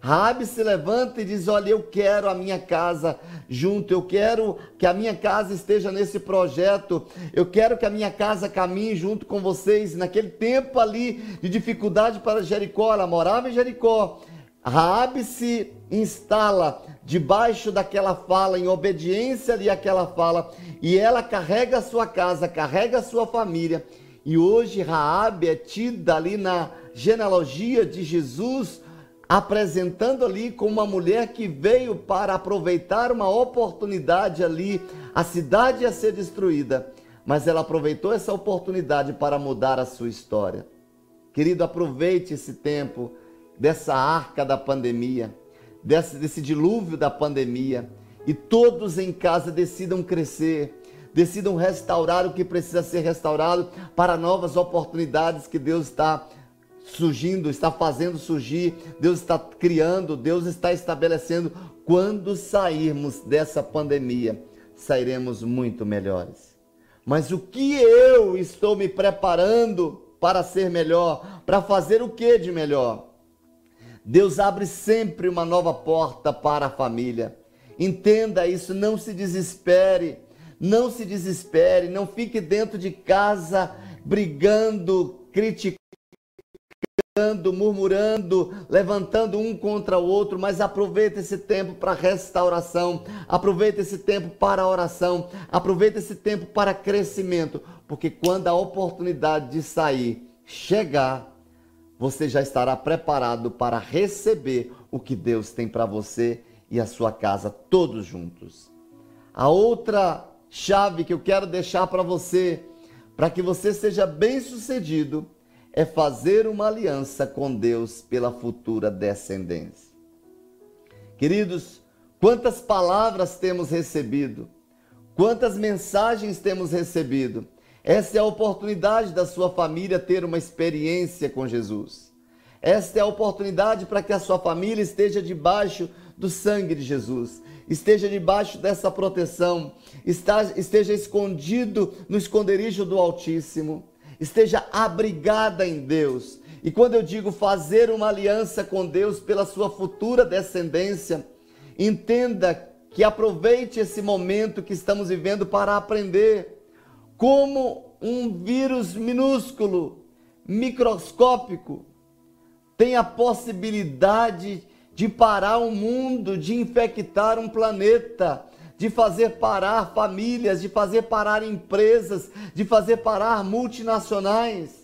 S1: Rabi se levanta e diz: Olha, eu quero a minha casa junto, eu quero que a minha casa esteja nesse projeto, eu quero que a minha casa caminhe junto com vocês. Naquele tempo ali de dificuldade para Jericó, ela morava em Jericó. Raabe se instala debaixo daquela fala, em obediência ali àquela fala, e ela carrega a sua casa, carrega a sua família. E hoje Raabe é tida ali na genealogia de Jesus apresentando ali como uma mulher que veio para aproveitar uma oportunidade ali, a cidade ia ser destruída, mas ela aproveitou essa oportunidade para mudar a sua história. Querido, aproveite esse tempo dessa arca da pandemia, desse, desse dilúvio da pandemia, e todos em casa decidam crescer, decidam restaurar o que precisa ser restaurado para novas oportunidades que Deus está surgindo, está fazendo surgir, Deus está criando, Deus está estabelecendo. Quando sairmos dessa pandemia, sairemos muito melhores. Mas o que eu estou me preparando para ser melhor? Para fazer o que de melhor? Deus abre sempre uma nova porta para a família. Entenda isso, não se desespere. Não se desespere, não fique dentro de casa brigando, criticando murmurando, levantando um contra o outro, mas aproveita esse tempo para restauração, aproveita esse tempo para oração, aproveita esse tempo para crescimento, porque quando a oportunidade de sair chegar, você já estará preparado para receber o que Deus tem para você e a sua casa todos juntos. A outra chave que eu quero deixar para você, para que você seja bem-sucedido, é fazer uma aliança com Deus pela futura descendência. Queridos, quantas palavras temos recebido, quantas mensagens temos recebido. Essa é a oportunidade da sua família ter uma experiência com Jesus. Esta é a oportunidade para que a sua família esteja debaixo do sangue de Jesus, esteja debaixo dessa proteção, esteja escondido no esconderijo do Altíssimo esteja abrigada em Deus. E quando eu digo fazer uma aliança com Deus pela sua futura descendência, entenda que aproveite esse momento que estamos vivendo para aprender como um vírus minúsculo, microscópico, tem a possibilidade de parar o um mundo, de infectar um planeta, de fazer parar famílias, de fazer parar empresas, de fazer parar multinacionais.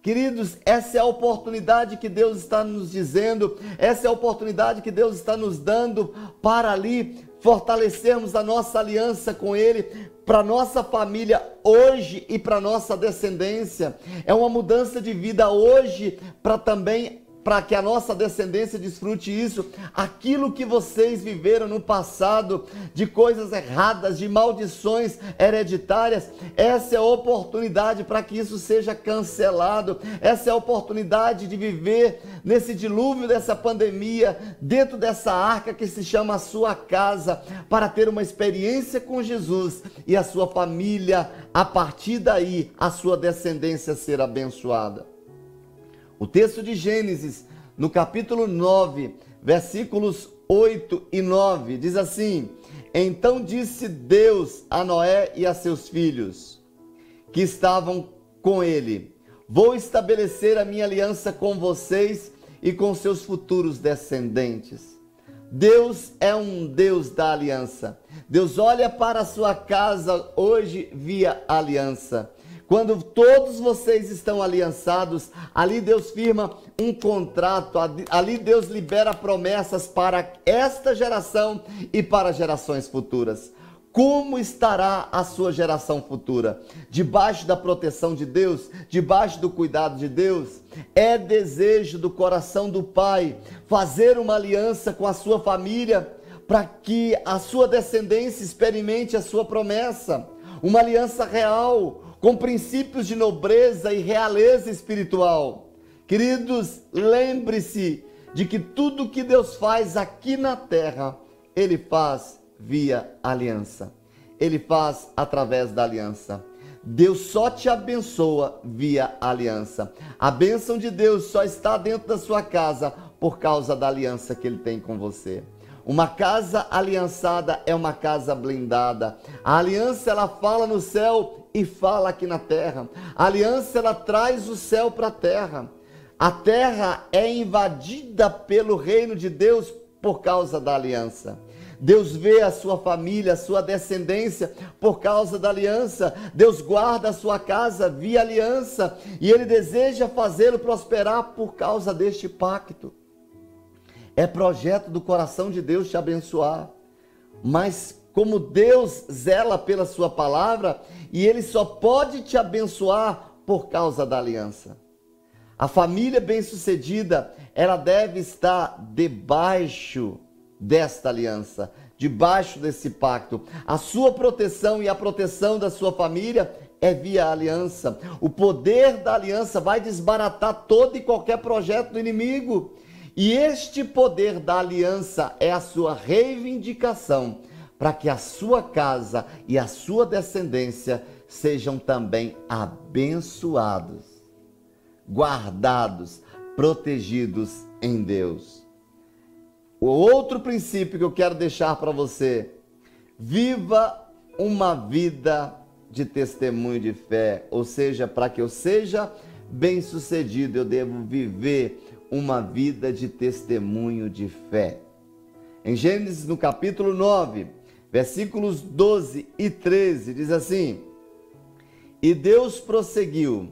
S1: Queridos, essa é a oportunidade que Deus está nos dizendo, essa é a oportunidade que Deus está nos dando para ali fortalecermos a nossa aliança com Ele, para nossa família hoje e para nossa descendência. É uma mudança de vida hoje para também para que a nossa descendência desfrute isso, aquilo que vocês viveram no passado, de coisas erradas, de maldições hereditárias, essa é a oportunidade para que isso seja cancelado, essa é a oportunidade de viver nesse dilúvio dessa pandemia, dentro dessa arca que se chama a sua casa, para ter uma experiência com Jesus e a sua família, a partir daí, a sua descendência ser abençoada. O texto de Gênesis, no capítulo 9, versículos 8 e 9, diz assim: Então disse Deus a Noé e a seus filhos, que estavam com ele: Vou estabelecer a minha aliança com vocês e com seus futuros descendentes. Deus é um Deus da aliança. Deus olha para a sua casa hoje via aliança. Quando todos vocês estão aliançados, ali Deus firma um contrato, ali Deus libera promessas para esta geração e para gerações futuras. Como estará a sua geração futura? Debaixo da proteção de Deus, debaixo do cuidado de Deus? É desejo do coração do Pai fazer uma aliança com a sua família para que a sua descendência experimente a sua promessa. Uma aliança real, com princípios de nobreza e realeza espiritual. Queridos, lembre-se de que tudo que Deus faz aqui na terra, Ele faz via aliança. Ele faz através da aliança. Deus só te abençoa via aliança. A bênção de Deus só está dentro da sua casa por causa da aliança que Ele tem com você. Uma casa aliançada é uma casa blindada. A aliança ela fala no céu e fala aqui na terra. A aliança ela traz o céu para a terra. A terra é invadida pelo reino de Deus por causa da aliança. Deus vê a sua família, a sua descendência por causa da aliança. Deus guarda a sua casa via aliança e ele deseja fazê-lo prosperar por causa deste pacto. É projeto do coração de Deus te abençoar. Mas como Deus zela pela sua palavra e ele só pode te abençoar por causa da aliança. A família bem-sucedida, ela deve estar debaixo desta aliança, debaixo desse pacto. A sua proteção e a proteção da sua família é via aliança. O poder da aliança vai desbaratar todo e qualquer projeto do inimigo. E este poder da aliança é a sua reivindicação para que a sua casa e a sua descendência sejam também abençoados, guardados, protegidos em Deus. O outro princípio que eu quero deixar para você: viva uma vida de testemunho de fé, ou seja, para que eu seja bem-sucedido, eu devo viver uma vida de testemunho de fé. Em Gênesis, no capítulo 9, versículos 12 e 13, diz assim: E Deus prosseguiu: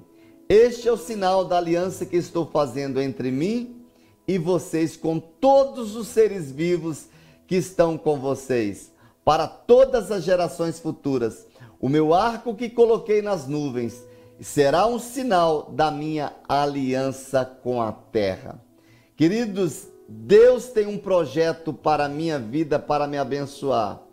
S1: Este é o sinal da aliança que estou fazendo entre mim e vocês com todos os seres vivos que estão com vocês, para todas as gerações futuras. O meu arco que coloquei nas nuvens será um sinal da minha aliança com a terra. Queridos, Deus tem um projeto para a minha vida, para me abençoar.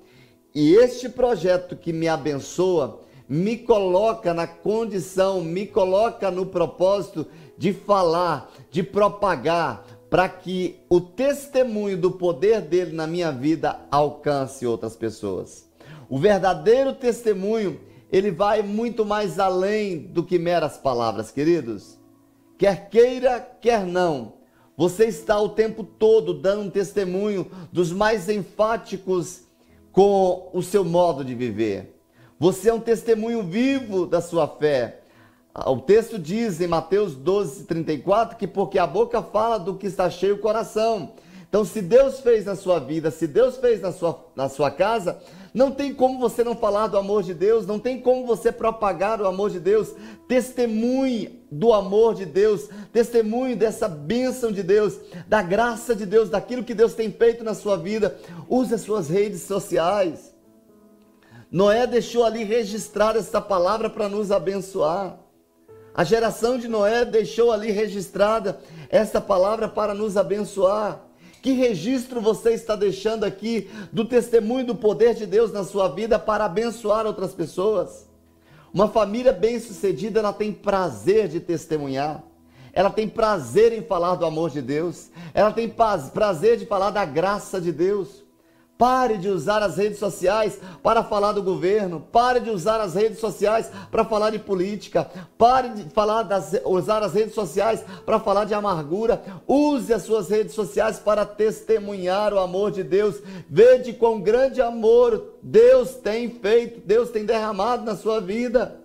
S1: E este projeto que me abençoa, me coloca na condição, me coloca no propósito de falar, de propagar, para que o testemunho do poder dele na minha vida alcance outras pessoas. O verdadeiro testemunho, ele vai muito mais além do que meras palavras, queridos. Quer queira, quer não, você está o tempo todo dando um testemunho dos mais enfáticos com o seu modo de viver. Você é um testemunho vivo da sua fé. O texto diz em Mateus 12, 34 que porque a boca fala do que está cheio o coração. Então, se Deus fez na sua vida, se Deus fez na sua, na sua casa, não tem como você não falar do amor de Deus, não tem como você propagar o amor de Deus. Testemunhe do amor de Deus, testemunhe dessa bênção de Deus, da graça de Deus, daquilo que Deus tem feito na sua vida. Use as suas redes sociais. Noé deixou ali registrar essa palavra para nos abençoar. A geração de Noé deixou ali registrada essa palavra para nos abençoar. Que registro você está deixando aqui do testemunho do poder de Deus na sua vida para abençoar outras pessoas? Uma família bem-sucedida, ela tem prazer de testemunhar. Ela tem prazer em falar do amor de Deus. Ela tem prazer de falar da graça de Deus. Pare de usar as redes sociais para falar do governo. Pare de usar as redes sociais para falar de política. Pare de falar das, usar as redes sociais para falar de amargura. Use as suas redes sociais para testemunhar o amor de Deus. Veja quão grande amor Deus tem feito, Deus tem derramado na sua vida.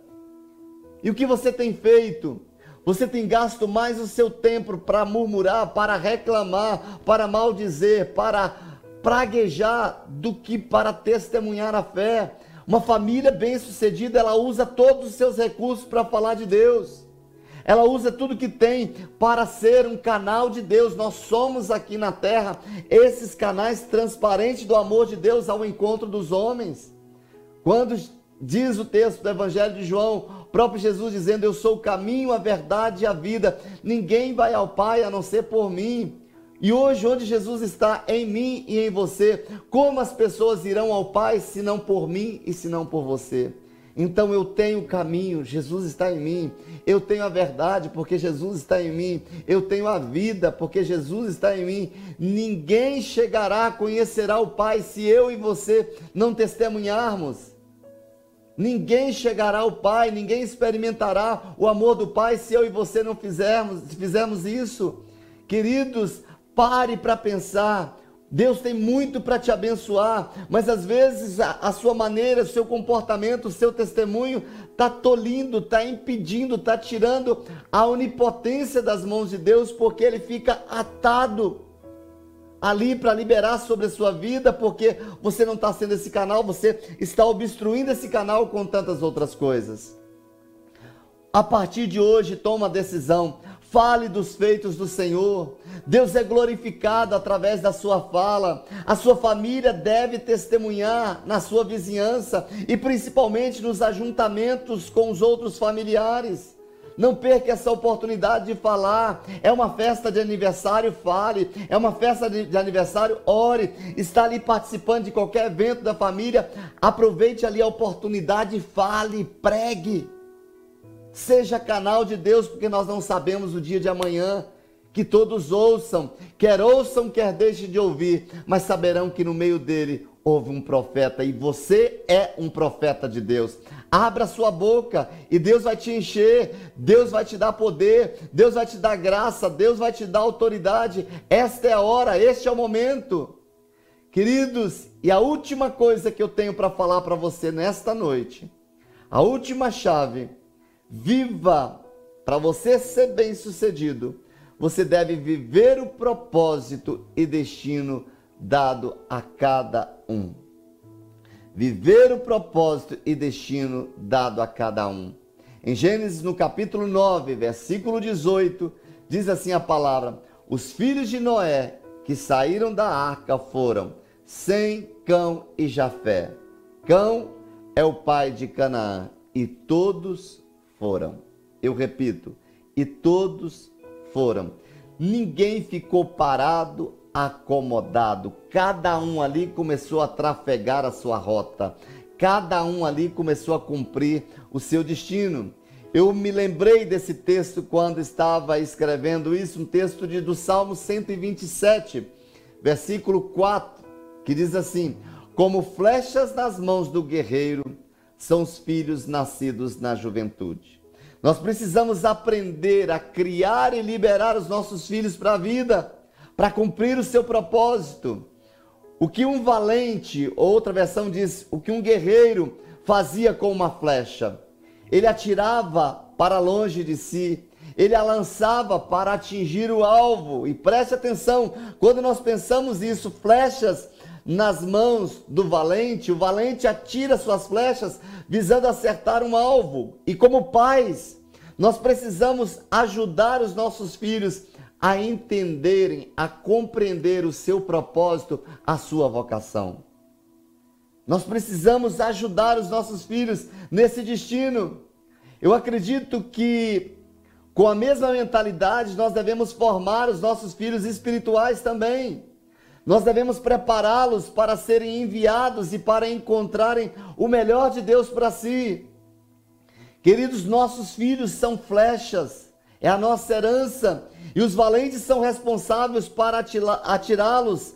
S1: E o que você tem feito? Você tem gasto mais o seu tempo para murmurar, para reclamar, para maldizer, para praguejar do que para testemunhar a fé. Uma família bem-sucedida, ela usa todos os seus recursos para falar de Deus. Ela usa tudo que tem para ser um canal de Deus. Nós somos aqui na terra esses canais transparentes do amor de Deus ao encontro dos homens. Quando diz o texto do Evangelho de João, próprio Jesus dizendo: Eu sou o caminho, a verdade e a vida. Ninguém vai ao Pai a não ser por mim. E hoje, onde Jesus está em mim e em você, como as pessoas irão ao Pai se não por mim e se não por você? Então eu tenho o caminho, Jesus está em mim. Eu tenho a verdade, porque Jesus está em mim. Eu tenho a vida, porque Jesus está em mim. Ninguém chegará, conhecerá o Pai se eu e você não testemunharmos. Ninguém chegará ao Pai, ninguém experimentará o amor do Pai se eu e você não fizermos, fizermos isso. Queridos, Pare para pensar. Deus tem muito para te abençoar, mas às vezes a, a, sua maneira, o seu comportamento, o seu testemunho está tolindo, está impedindo, está tirando a onipotência das mãos de Deus, porque ele fica atado ali para liberar sobre a sua vida, porque você não está sendo esse canal, você está obstruindo esse canal com tantas outras coisas. A partir de hoje, toma a decisão. Fale dos feitos do Senhor. Deus é glorificado através da sua fala. A sua família deve testemunhar na sua vizinhança e principalmente nos ajuntamentos com os outros familiares. Não perca essa oportunidade de falar. É uma festa de aniversário, fale. É uma festa de, aniversário, ore. Está ali participando de qualquer evento da família, aproveite ali a oportunidade, fale, pregue. Seja canal de Deus, porque nós não sabemos o dia de amanhã. Que todos ouçam, quer ouçam, quer deixem de ouvir, mas saberão que no meio dele houve um profeta e você é um profeta de Deus. Abra sua boca e Deus vai te encher, Deus vai te dar poder, Deus vai te dar graça, Deus vai te dar autoridade. Esta é a hora, este é o momento. Queridos, e a última coisa que eu tenho para falar para você nesta noite, a última chave Viva para você ser bem-sucedido, você deve viver o propósito e destino dado a cada um. Viver o propósito e destino dado a cada um. Em Gênesis, no capítulo 9, versículo 18, diz assim a palavra: Os filhos de Noé que saíram da arca foram Sem, Cão e Jafé. Cão é o pai de Canaã, e todos foram. Eu repito, e todos foram. Ninguém ficou parado, acomodado. Cada um ali começou a trafegar a sua rota. Cada um ali começou a cumprir o seu destino. Eu me lembrei desse texto quando estava escrevendo isso, um texto de, do Salmo 127, versículo 4, que diz assim: Como flechas nas mãos do guerreiro são os filhos nascidos na juventude. Nós precisamos aprender a criar e liberar os nossos filhos para a vida, para cumprir o seu propósito. O que um valente, outra versão diz, o que um guerreiro fazia com uma flecha. Ele atirava para longe de si, ele a lançava para atingir o alvo. E preste atenção, quando nós pensamos isso, flechas nas mãos do valente, o valente atira suas flechas visando acertar um alvo. E como pais, nós precisamos ajudar os nossos filhos a entenderem, a compreender o seu propósito, a sua vocação. Nós precisamos ajudar os nossos filhos nesse destino. Eu acredito que com a mesma mentalidade nós devemos formar os nossos filhos espirituais também. Nós devemos prepará-los para serem enviados e para encontrarem o melhor de Deus para si. Queridos, nossos filhos são flechas, é a nossa herança, e os valentes são responsáveis para atirá-los.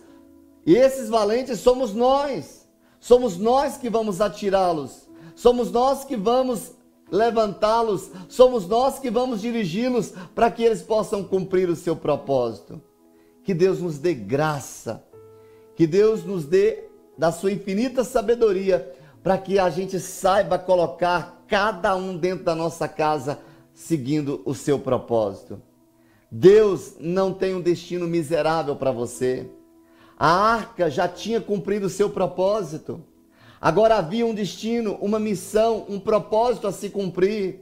S1: E esses valentes somos nós. Somos nós que vamos atirá-los. Somos nós que vamos levantá-los. Somos nós que vamos dirigi-los para que eles possam cumprir o seu propósito. Que Deus nos dê graça, que Deus nos dê da sua infinita sabedoria para que a gente saiba colocar cada um dentro da nossa casa seguindo o seu propósito. Deus não tem um destino miserável para você. A arca já tinha cumprido o seu propósito. Agora havia um destino, uma missão, um propósito a se cumprir.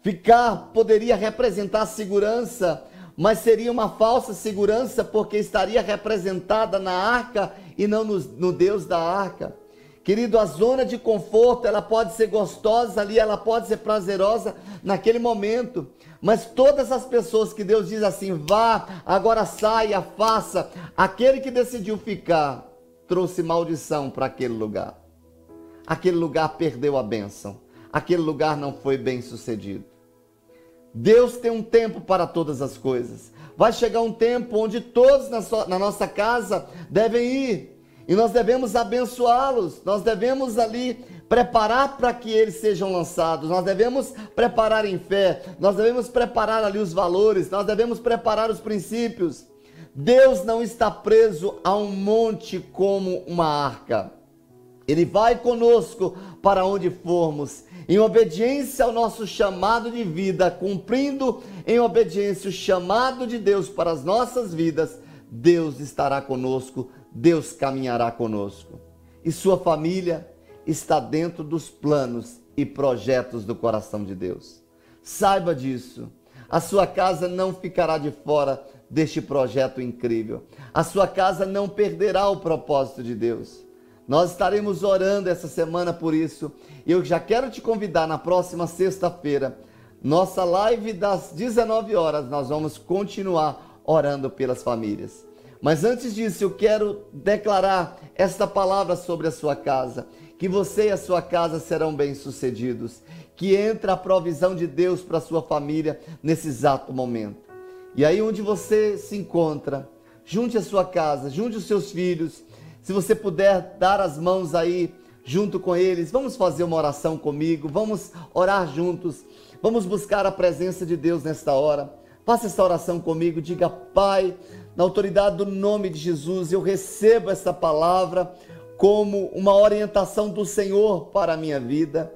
S1: Ficar poderia representar segurança, mas seria uma falsa segurança porque estaria representada na arca e não no, no, Deus da arca. Querido, a zona de conforto, ela pode ser gostosa ali, ela pode ser prazerosa naquele momento, mas todas as pessoas que Deus diz assim, vá, agora saia, faça, aquele que decidiu ficar, trouxe maldição para aquele lugar. Aquele lugar perdeu a bênção, aquele lugar não foi bem sucedido. Deus tem um tempo para todas as coisas. Vai chegar um tempo onde todos na, na nossa casa devem ir. E nós devemos abençoá-los. Nós devemos ali preparar para que eles sejam lançados. Nós devemos preparar em fé. Nós devemos preparar ali os valores. Nós devemos preparar os princípios. Deus não está preso a um monte como uma arca. Ele vai conosco para onde formos, em obediência ao nosso chamado de vida, cumprindo em obediência o chamado de Deus para as nossas vidas, Deus estará conosco, Deus caminhará conosco. E sua família está dentro dos planos e projetos do coração de Deus. Saiba disso. A sua casa não ficará de fora deste projeto incrível. A sua casa não perderá o propósito de Deus. Nós estaremos orando essa semana por isso. Eu já quero te convidar na próxima sexta-feira, nossa live das 19 horas, nós vamos continuar orando pelas famílias. Mas antes disso, eu quero declarar esta palavra sobre a sua casa, que você e a sua casa serão bem-sucedidos, que entra a provisão de Deus para sua família nesse exato momento. E aí onde você se encontra, junte a sua casa, junte os seus filhos, se você puder dar as mãos aí junto com eles, vamos fazer uma oração comigo, vamos orar juntos, vamos buscar a presença de Deus nesta hora. Faça essa oração comigo, diga: Pai, na autoridade do nome de Jesus, eu recebo essa palavra como uma orientação do Senhor para a minha vida.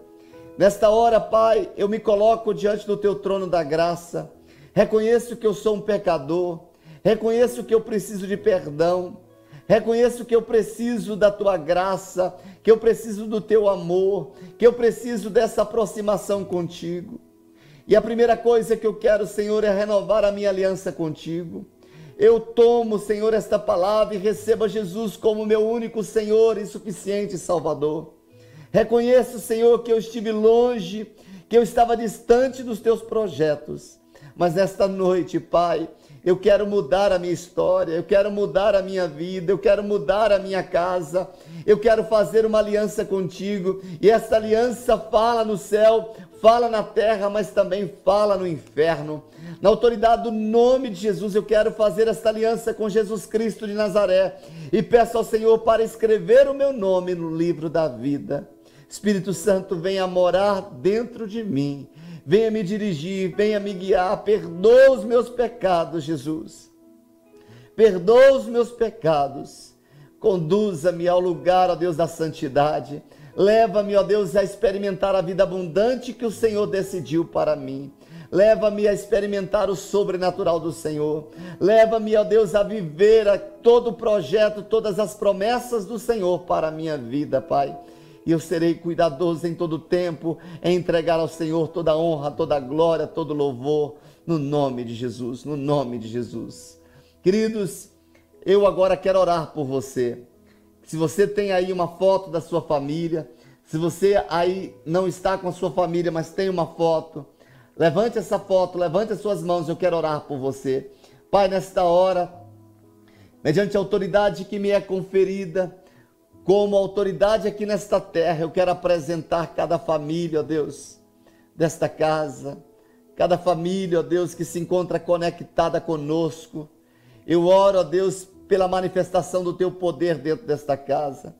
S1: Nesta hora, Pai, eu me coloco diante do teu trono da graça. Reconheço que eu sou um pecador. Reconheço que eu preciso de perdão. Reconheço que eu preciso da tua graça, que eu preciso do teu amor, que eu preciso dessa aproximação contigo. E a primeira coisa que eu quero, Senhor, é renovar a minha aliança contigo. Eu tomo, Senhor, esta palavra e receba Jesus como meu único Senhor e suficiente Salvador. Reconheço, Senhor, que eu estive longe, que eu estava distante dos teus projetos. Mas nesta noite, Pai, eu quero mudar a minha história, eu quero mudar a minha vida, eu quero mudar a minha casa, eu quero fazer uma aliança contigo, e essa aliança fala no céu, fala na terra, mas também fala no inferno. Na autoridade do nome de Jesus, eu quero fazer esta aliança com Jesus Cristo de Nazaré e peço ao Senhor para escrever o meu nome no livro da vida. Espírito Santo, venha morar dentro de mim, venha me dirigir, venha me guiar, perdoa os meus pecados, Jesus. Perdoa os meus pecados, conduza-me ao lugar, ó Deus, da santidade. Leva-me, ó Deus, a experimentar a vida abundante que o Senhor decidiu para mim. Leva-me a experimentar o sobrenatural do Senhor. Leva-me, ó Deus, a viver a todo o projeto, todas as promessas do Senhor para a minha vida, Pai e eu serei cuidadoso em todo tempo em entregar ao Senhor toda honra, toda glória, todo louvor, no nome de Jesus, no nome de Jesus. Queridos, eu agora quero orar por você. Se você tem aí uma foto da sua família, se você aí não está com a sua família, mas tem uma foto, levante essa foto, levante as suas mãos, eu quero orar por você. Pai, nesta hora, mediante a autoridade que me é conferida, como autoridade aqui nesta terra, eu quero apresentar cada família, ó Deus, desta casa, cada família, ó Deus, que se encontra conectada conosco. Eu oro, ó Deus, pela manifestação do teu poder dentro desta casa.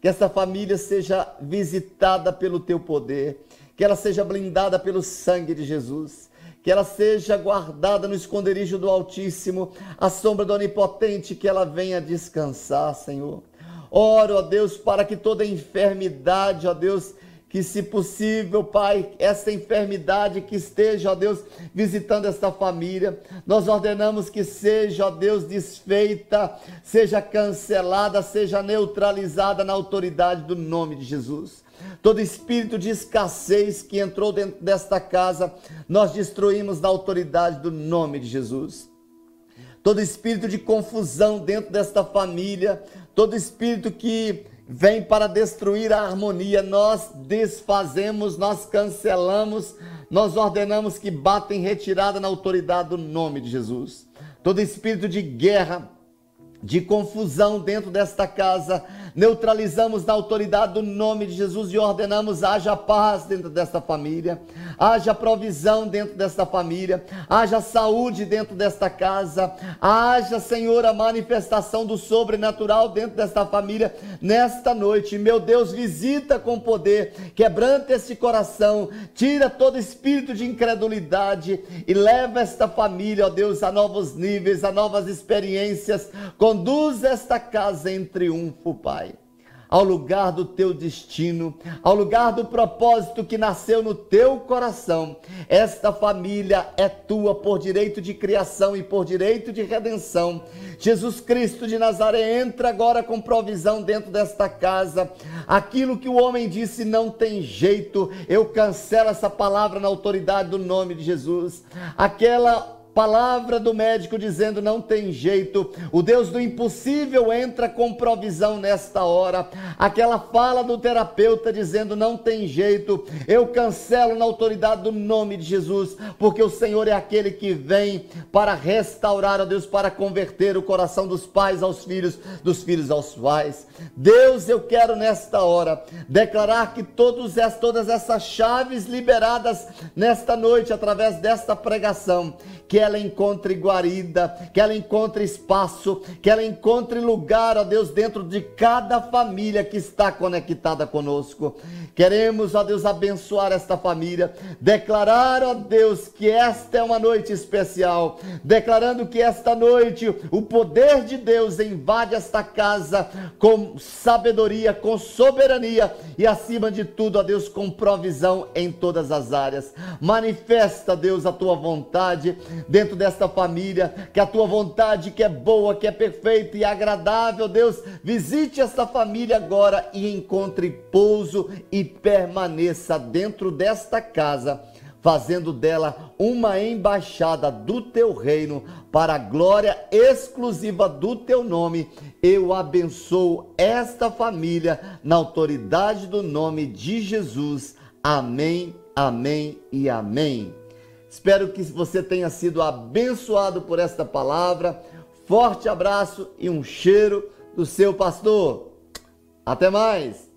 S1: Que essa família seja visitada pelo teu poder, que ela seja blindada pelo sangue de Jesus, que ela seja guardada no esconderijo do Altíssimo, à sombra do Onipotente, que ela venha descansar, Senhor. Oro, ó Deus, para que toda enfermidade, ó Deus, que se possível, Pai, essa enfermidade que esteja, ó Deus, visitando esta família, nós ordenamos que seja, ó Deus, desfeita, seja cancelada, seja neutralizada na autoridade do nome de Jesus. Todo espírito de escassez que entrou dentro desta casa, nós destruímos na autoridade do nome de Jesus todo espírito de confusão dentro desta família, todo espírito que vem para destruir a harmonia, nós desfazemos, nós cancelamos, nós ordenamos que bata em retirada na autoridade do nome de Jesus. Todo espírito de guerra, de confusão dentro desta casa, neutralizamos na autoridade do nome de Jesus e ordenamos: haja paz dentro desta família, haja provisão dentro desta família, haja saúde dentro desta casa, haja, Senhor, a manifestação do sobrenatural dentro desta família nesta noite. Meu Deus, visita com poder, quebranta esse coração, tira todo espírito de incredulidade e leva esta família, ó Deus, a novos níveis, a novas experiências. Conduz esta casa em triunfo, Pai ao lugar do teu destino, ao lugar do propósito que nasceu no teu coração. Esta família é tua por direito de criação e por direito de redenção. Jesus Cristo de Nazaré entra agora com provisão dentro desta casa. Aquilo que o homem disse não tem jeito, eu cancelo essa palavra na autoridade do nome de Jesus. Aquela palavra do médico dizendo não tem jeito, o Deus do impossível entra com provisão nesta hora, aquela fala do terapeuta dizendo não tem jeito, eu cancelo na autoridade do nome de Jesus, porque o Senhor é aquele que vem para restaurar, ó Deus, para converter o coração dos pais aos filhos, dos filhos aos pais. Deus, eu quero nesta hora declarar que todos, todas essas chaves liberadas nesta noite através desta pregação, que ela encontre guarida, que ela encontre espaço, que ela encontre lugar, ó Deus, dentro de cada família que está conectada conosco. Queremos, ó Deus, abençoar esta família, declarar, ó Deus, que esta é uma noite especial, declarando que esta noite o poder de Deus invade esta casa com sabedoria, com soberania e acima de tudo, ó Deus, com provisão em todas as áreas. Manifesta, Deus, a tua vontade dentro desta família, que a tua vontade que é boa, que é perfeita e agradável, Deus, visite esta família agora e encontre pouso e permaneça dentro desta casa fazendo dela uma embaixada do teu reino para a glória exclusiva do teu nome. Eu abençoo esta família na autoridade do nome de Jesus. Amém, amém e amém. Espero que você tenha sido abençoado por esta palavra. Forte abraço e um cheiro do seu pastor. Até mais!